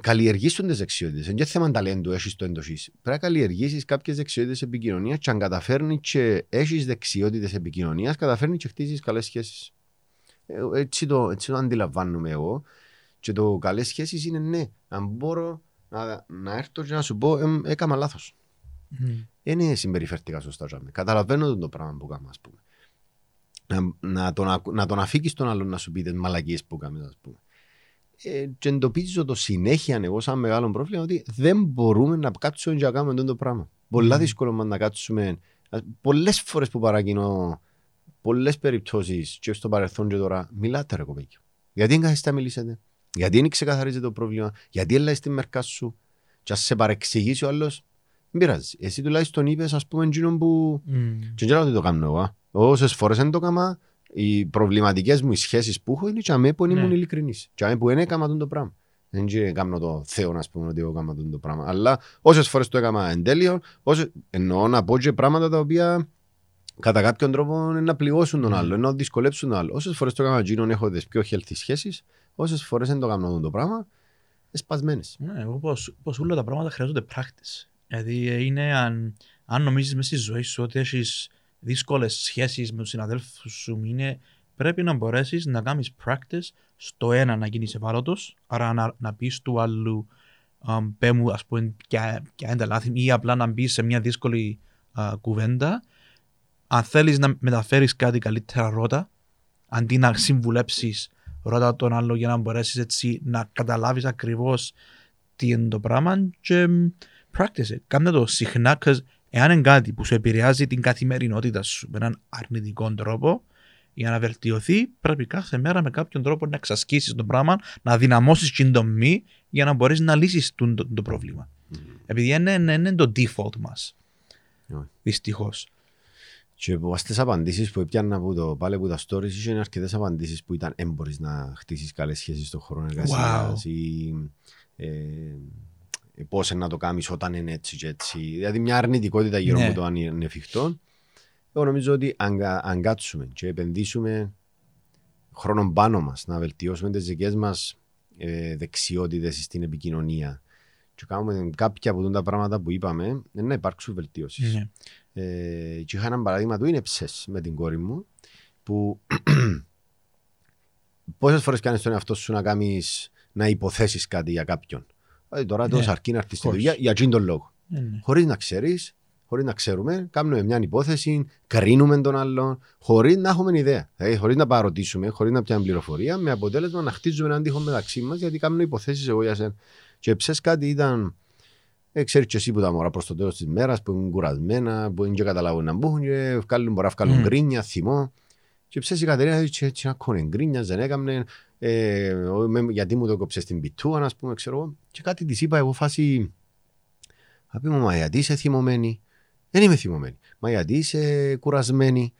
καλλιεργήσουν τις δεξιότητες. Είναι και θέμα ταλέντου, έχεις το εντοχής. Πρέπει να καλλιεργήσεις κάποιες δεξιότητες επικοινωνίας και αν καταφέρνεις και έχεις δεξιότητες επικοινωνίας, καταφέρνεις και χτίζεις καλές σχέσεις. Ε, Έτσι το, έτσι το αντιλαμβάνομαι εγώ. Και το καλές σχέσεις είναι ναι, αν μπορώ να, να έρθω και να σου πω «Εμ, έκανα λάθος. Μμ. Δεν συμπεριφέρθηκα σωστά. τζάμε. Καταλαβαίνω τον το πράγμα που κάνω, ας πούμε. Να, να, τον, ακου- να τον αφήκεις τον άλλον να σου πει τις μαλακίες που κάνεις, ας πούμε. Ε, και εντοπίζω το συνέχεια εγώ σαν μεγάλο πρόβλημα ότι δεν μπορούμε να κάτσουμε και να κάνουμε αυτό το πράγμα. Πολλά Μμμ. δύσκολο μας να κάτσουμε. Πολλές φορές που παρακινώ, πολλές περιπτώσεις και στο παρελθόν και τώρα, μιλάτε ρε κοπέκι. Γιατί δεν κάθεστε να μιλήσετε, γιατί δεν ξεκαθαρίζετε το πρόβλημα, γιατί έλα στη μερκά σου, και ας σε παρεξηγήσει ο άλλος, δεν πειράζει. Εσύ τουλάχιστον είπες, ας πούμε, εκείνον που. Μμ. Και δεν ξέρω ότι το κάνω εγώ. Όσες φορές δεν το έκανα, οι προβληματικές μου οι σχέσεις που έχω είναι και αμέ που δεν ήμουν Ναι. ειλικρινής. Και αμέ που δεν έκανα αυτό το πράγμα. Δεν και κάνω το Θεό να πούμε ότι εγώ έκανα αυτό το πράγμα. Αλλά όσες φορές το έκανα εν τέλειο, όσες... εννοώ να πω και πράγματα τα οποία κατά κάποιον τρόπο είναι να πληγώσουν τον Ναι. άλλο, να δυσκολέψουν τον άλλο. Όσες φορές το έκανα εκείνον έχω τις πιο healthy σχέσεις, όσες φορές δεν το έκανα αυτό το πράγμα, εσπασμένες. Ναι, εγώ πως, πως όλα τα πράγματα χρειάζονται practice. Δηλαδή ε, είναι αν, αν νομίζεις μέσα στη ζωή σου ότι έχεις δύσκολες σχέσεις με τους συναδέλφους σου είναι πρέπει να μπορέσεις να κάνεις practice στο ένα να γίνεις ευάλωτος άρα να, να πεις του άλλου um, πέ μου ας πούμε ποια, ποια είναι τα λάθη ή απλά να μπεις σε μια δύσκολη α, κουβέντα αν θέλεις να μεταφέρεις κάτι καλύτερα ρώτα αντί να συμβουλέψεις ρώτα τον άλλο για να μπορέσεις έτσι να καταλάβεις ακριβώς τι είναι το πράγμα και μ, practice it. Κάνε το συχνά, cause εάν είναι κάτι που σου επηρεάζει την καθημερινότητα σου με έναν αρνητικό τρόπο, για να βελτιωθεί πρέπει κάθε μέρα με κάποιον τρόπο να εξασκήσεις το πράγμα, να δυναμώσεις την τομή για να μπορείς να λύσεις το, το, το πρόβλημα. Επειδή είναι, είναι, είναι το default μας. Ναι. Δυστυχώς. Και από τις απαντήσεις που έπιανα από το πάλι από τα stories είχε αρκετές απαντήσεις που ήταν «Εν μπορείς να χτίσεις καλές σχέσεις στον χρόνο εργασίας» ή ε, ε, πώς να το κάνεις όταν είναι έτσι και έτσι. Δηλαδή μια αρνητικότητα γύρω Ναι. από το αν είναι εφικτό. Εγώ νομίζω ότι αν, κα- αν κάτσουμε και επενδύσουμε χρόνο πάνω μας να βελτιώσουμε τις δικές μας ε, δεξιότητες στην επικοινωνία και κάνουμε κάποια από τα πράγματα που είπαμε, ε, να υπάρξουν βελτιώσεις. Ναι. Ε, και είχα ένα παράδειγμα του είναι ψες με την κόρη μου που (clears throat) πόσες φορές κάνεις τον εαυτό σου να κάνεις να υποθέσεις κάτι για κάποιον. Δηλαδή τώρα Ναι, τόσο αρκεί να έρθει στη course. δουλειά για εκείνον τον λόγο. Ναι, ναι. Χωρίς να ξέρεις, χωρίς να ξέρουμε, κάνουμε μια υπόθεση, κρίνουμε τον άλλον, χωρίς να έχουμε ιδέα. Δηλαδή χωρίς να παροτήσουμε, χωρίς να πιάνουμε πληροφορία, με αποτέλεσμα να χτίζουμε έναν τείχο μεταξύ μας γιατί κάνουμε υποθέσεις εγώ για σένα. Και ψες κάτι ήταν ε, ξέρεις και εσύ που τα μωρά προς το τέλος της μέρας που είναι κουρασμένα, που είναι και καταλάβουν να μπουν και βγάλουν, μπορεί να βγάλουν Μμμ. γκρίνια, θυμό. Και ψες η Κατερίνα έτσι, έτσι να κόνε γκρίνιας, δεν έκαμνε, ε, ο- με- γιατί μου το κόψε στην πιτούα, ας πούμε, ξέρω εγώ. Και κάτι της είπα εγώ φάση, θα πει μου, μα γιατί είσαι θυμωμένη. Δεν είμαι θυμωμένη. Μα γιατί είσαι κουρασμένη.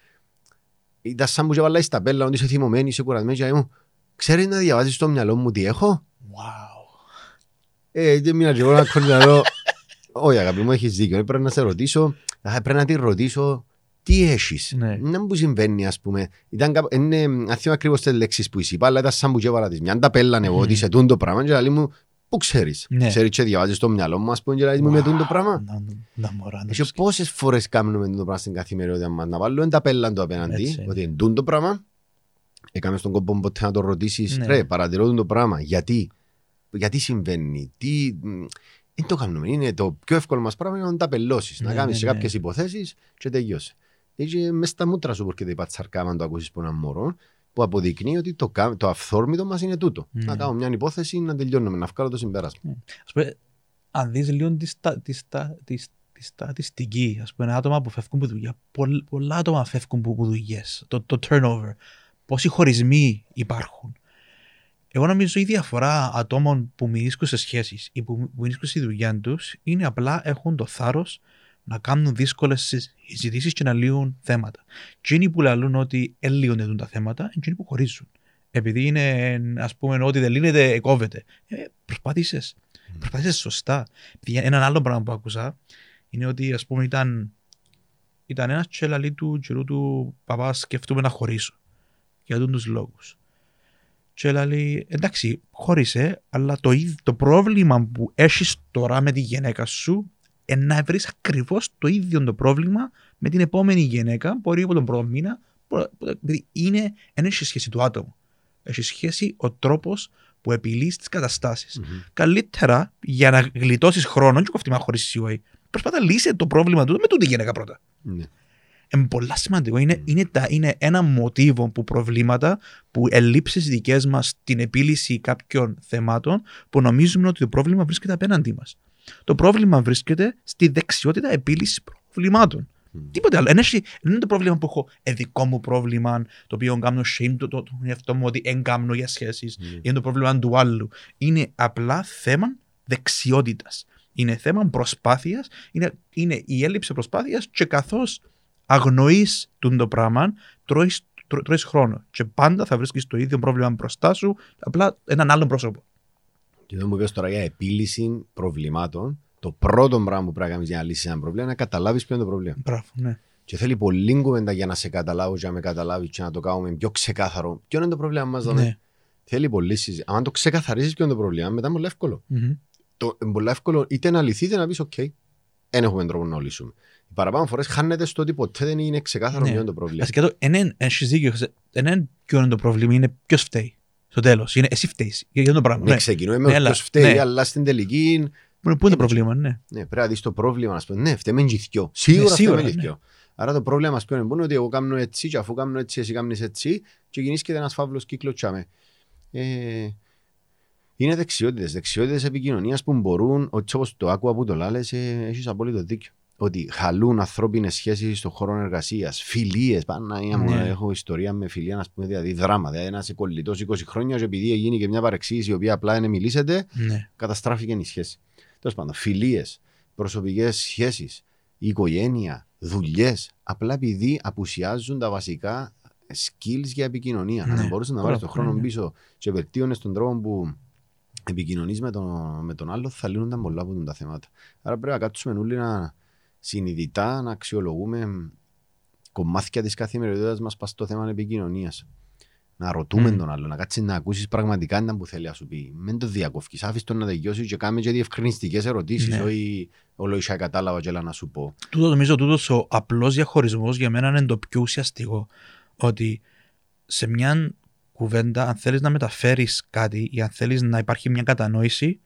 Ήταν σαν που και βάλα στα πέλα, ότι είσαι θυμωμένη, είσαι κουρασμένη. Και λέει μου, ξέρεις να διαβάζεις στο μυαλό μου τι έχω; Wow. Ε, δεν μείνα και εγώ να κόλλει να δω. Όχι αγάπη μου, έχεις δίκιο. Ε, Πρέπει να σε ρωτήσω, α, πρέπει να τη ρωτήσω τι έχεις; Ναι. Να μου συμβαίνει ας πούμε. Ήταν κάπου, είναι, αν θυμάμαι ακριβώς τις λέξεις που είπα, αλλά ήταν σαν που και έβαλα τις. Μια τα πέλανε εγώ Μμμ. ότι σε τούν το πράγμα και λέει μου, πού ξέρεις; Ναι. Ξέρεις και διαβάζεις στο μυαλό μου ας πούμε και λέει μου με τούν το πράγμα. Να, να μπορώ να Και το πόσες φορές κάνουμε το πράγμα στην καθημερινότητα μας να βάλουμε τα πέλαν το απέναντι, Έτσι είναι. ότι είναι τούν το πράγμα. Έκαμε στον κόμπο ποτέ να το ρωτήσεις, Ναι. ρε παρατηρώ τούν το πράγμα, γιατί, γιατί συμβαίνει, τι... μ, Δεν το κάνουμε. Είναι το πιο εύκολο μας πράγμα είναι να τα πελώσεις, να Ναι, κάνεις ναι, σε ναι. κάποιες υποθέσεις και τελειώσε. Έτσι μες στα μούτρα σου έρχεται η πατσαρκά αν το ακούσεις από έναν μωρό που αποδεικνύει ότι το, κα- το αυθόρμητο μας είναι τούτο. Ναι. Να κάνω μια υπόθεση, να τελειώνουμε, να βγάλω το συμπέρασμα. Ας πούμε, αν δεις λίγο τη, στα, τη, στα, τη, τη στατιστική, ας πούμε, άτομα που φεύγουν από δουλειά, πολλ, πολλά άτομα φεύγουν από δουλειές, το, το turnover. πόσοι χωρισμοί υπάρχουν; Εγώ νομίζω η διαφορά ατόμων που μιλήσουν σε σχέσεις ή που μιλήσουν στη δουλειά τους είναι απλά έχουν το θάρρος να κάνουν δύσκολες συζητήσεις και να λύουν θέματα. Εκείνοι που λαλούν ότι ελύονται τα θέματα, είναι εκείνοι που χωρίζουν. Επειδή είναι, ας πούμε, ότι δεν λύνεται, κόβεται. Ε, προσπάθησες. Mm. Προσπάθησες σωστά. Ένα άλλο πράγμα που άκουσα είναι ότι, ας πούμε, ήταν, ήταν ένας τσέλαλι του καιρού του παπά, σκεφτούμε να χωρίσω. Για αυτού τους λόγους. Και λέει, εντάξει, χώρισε, αλλά το, το πρόβλημα που έχεις τώρα με τη γυναίκα σου είναι να βρεις ακριβώς το ίδιο το πρόβλημα με την επόμενη γυναίκα, μπορεί από τον πρώτο μήνα, είναι, δεν έχει σχέση του άτομου. Έχει σχέση ο τρόπος που επιλύεις τις καταστάσεις. Mm-hmm. Καλύτερα για να γλιτώσεις χρόνο, και κοφτήμα χωρίς COA, προσπάθα να λύσει το πρόβλημα του με τούτη γυναίκα πρώτα. Mm-hmm. Είναι πολύ σημαντικό. Είναι, mm. είναι, τα, είναι ένα μοτίβο που προβλήματα, που ελλείψεις δικές μας στην επίλυση κάποιων θεμάτων, που νομίζουμε ότι το πρόβλημα βρίσκεται απέναντί μας. Το πρόβλημα βρίσκεται στη δεξιότητα επίλυσης προβλημάτων. Mm. Τίποτε άλλο. Δεν είναι το πρόβλημα που έχω ε, δικό μου πρόβλημα, το οποίο κάνω shame το, το, το εαυτό μου ότι δεν κάνω για σχέσεις, mm. είναι το πρόβλημα του άλλου. Είναι απλά θέμα δεξιότητας. Είναι θέμα προσπάθειας, είναι, είναι η έλλειψη προσπάθειας και καθώς αγνοείς το πράγμα, τρώεις τρώεις χρόνο. Και πάντα θα βρίσκεις το ίδιο πρόβλημα μπροστά σου, απλά έναν άλλο πρόσωπο. Και εδώ μου πει τώρα για επίλυση προβλημάτων. Το πρώτο πράγμα που πρέπει να κάνεις για να λύσεις ένα πρόβλημα είναι να καταλάβεις ποιο είναι το πρόβλημα. Μπράβο, ναι. Και θέλει πολύ κουβέντα για να σε καταλάβω, για να με καταλάβεις και να το κάνουμε πιο ξεκάθαρο. Ποιο είναι το πρόβλημα μας, ναι. Θέλει πολύ συζήτηση. Αν το ξεκαθαρίσει ποιο είναι το πρόβλημα, μετά είναι πολύ εύκολο. Mm-hmm. Το πολύ εύκολο είτε να λυθείς είτε να πεις: OK, δεν έχουμε τρόπο να λύσουμε. Οι παραπάνω φορές χάνεται στο ότι ποτέ δεν είναι ξεκάθαρο ναι. ποιο είναι το πρόβλημα. Ασχέτω, έναν έχει δίκιο. Έναν ποιο είναι το πρόβλημα, είναι ποιος φταίει. Στο τέλος. Είναι εσύ φταίεις. Για το πράγμα. Ναι, ναι. ξεκινούμε με ναι, ποιος φταίει, ναι. αλλά στην τελική. Πού είναι το πρόβλημα, ναι. Ναι, πρέπει να δεις το πρόβλημα, ας πούμε. Ναι, φταίμε τζιθιό. Σίγουρα, ναι, σίγουρα φταίμε ναι. Άρα το πρόβλημα μα ποιο είναι ότι εγώ κάνω έτσι, και αφού κάνω έτσι, εσύ κάνεις έτσι, και γεννήσκεται ένας φαύλος κύκλος τσάμε. Ε, είναι δεξιότητες. Δεξιότητες επικοινωνίας που μπορούν, όπως το άκουγα που το λάλες, ε, έχεις απόλυτο δίκιο ότι χαλούν ανθρώπινες σχέσεις στον χώρο εργασίας, φιλίες. Παναγία μου, ναι. έχω ιστορία με φιλία, να πούμε, δηλαδή δράμα. Δηλαδή, ένας κολλητό 20 χρόνιας, και επειδή έγινε και μια παρεξήγηση η οποία απλά είναι μιλήσετε, ναι. καταστράφηκε η σχέση. Τέλος πάντων, φιλίες, προσωπικές σχέσεις, οικογένεια, δουλειές, απλά επειδή απουσιάζουν τα βασικά skills για επικοινωνία. Ναι. Αν μπορούσες να βάλεις τον χρόνο ναι. πίσω και βελτίωνες τον τρόπο που επικοινωνείς με τον, με τον άλλο, θα λύνονταν πολλά από τα θέματα. Άρα πρέπει να κάτσουμε όλοι να, συνειδητά να αξιολογούμε κομμάτια της καθημερινότητας μας πα στο θέμα επικοινωνίας. Να ρωτούμε mm. τον άλλο, να κάτσεις να ακούσεις πραγματικά τι που θέλει να σου πει. Μην το διακόφεις. Άφησε τον να τελειώσει και κάμε και διευκρινιστικές ερωτήσεις. Ναι. Όχι όλο ισά κατάλαβα και να σου πω. Τούτο νομίζω τούτος ο απλός διαχωρισμός για μένα είναι το πιο ουσιαστικό. Ότι σε μια κουβέντα, αν θέλεις να μεταφέρεις κάτι ή αν θέλεις να υπάρχει μια κατανόηση,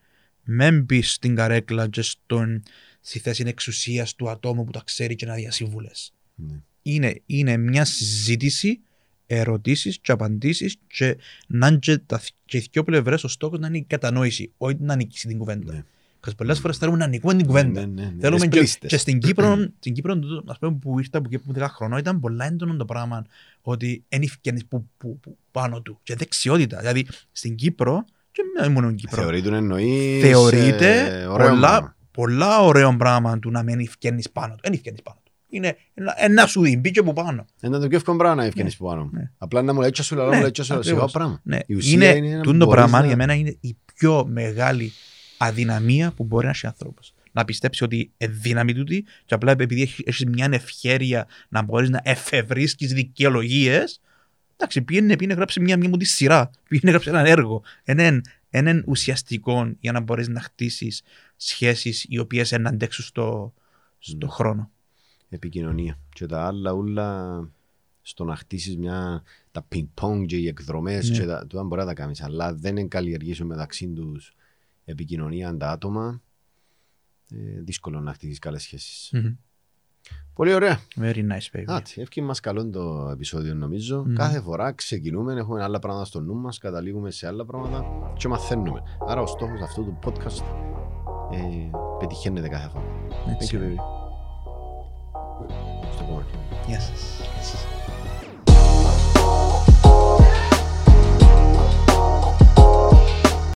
μην μπει στην καρέκλα και στον στη θέση εξουσίας του ατόμου που τα ξέρει και να διασύμβουλε. Ναι. Είναι, είναι μια συζήτηση, ερωτήσεις και απαντήσεις και να είναι και, τα, και οι δύο πλευρές ο στόχο να είναι η κατανόηση, όχι να νικήσει την κουβέντα. Ναι. Πολλέ πολλές φορές θέλουμε να νικούμε την κουβέντα. Ναι, ναι, ναι. Θέλουμε και, και, στην Κύπρο, στην Κύπρο ας πούμε, που ήρθα από εκεί 10 χρονών ήταν πολλά έντονο το πράγμα ότι είναι ευκαινής που, που, που, πάνω του και δεξιότητα. Δηλαδή στην Κύπρο και μόνο στην Κύπρο. Θεωρείται εννοείς. Θεωρείται ε, πολλά, πολλά ωραίο πράγμα του να μην ευκαινείς πάνω του. Δεν ευκαινείς πάνω του. Είναι ένα σου δει, μπήκε από πάνω. Είναι το πιο εύκολο πράγμα να ευκαινείς ναι. πάνω. Ναι. Απλά να μου λέει σου, αλλά μου λέει σου, σιγά πράγμα. Ναι. Η ουσία είναι, είναι το πράγμα να... για μένα είναι η πιο μεγάλη αδυναμία που μπορεί να έχει άνθρωπος. Να πιστέψει ότι είναι δύναμη του και απλά επειδή έχει μια ευχαίρεια να μπορείς να εφευρίσκεις δικαιολογίες, εντάξει, πήγαινε, πήγαινε γράψει μια, μια μου τη σειρά, πήγαινε γράψει ένα έργο. Έναν ουσιαστικό για να μπορείς να χτίσεις σχέσεις οι οποίες να αντέξουν στο, στο ναι. χρόνο. Επικοινωνία. Και τα άλλα όλα στο να χτίσεις μια. τα ping-pong και οι εκδρομές, ναι. και τα, μπορεί να τα κάνεις. Αλλά δεν καλλιεργήσουν μεταξύ τους επικοινωνία τα άτομα. Ε, δύσκολο να χτίσεις καλές Πολύ ωραία. Very nice, baby. Άτσι, εύχη μας καλό το επεισόδιο νομίζω. Mm. Κάθε φορά ξεκινούμε, έχουμε άλλα πράγματα στο νου μας, καταλήγουμε σε άλλα πράγματα και μαθαίνουμε. Άρα ο στόχος αυτού του podcast ε, πετυχαίνεται κάθε φορά. Έτσι. Thank you, baby. Στο επόμενο. Γεια σας. Γεια σας.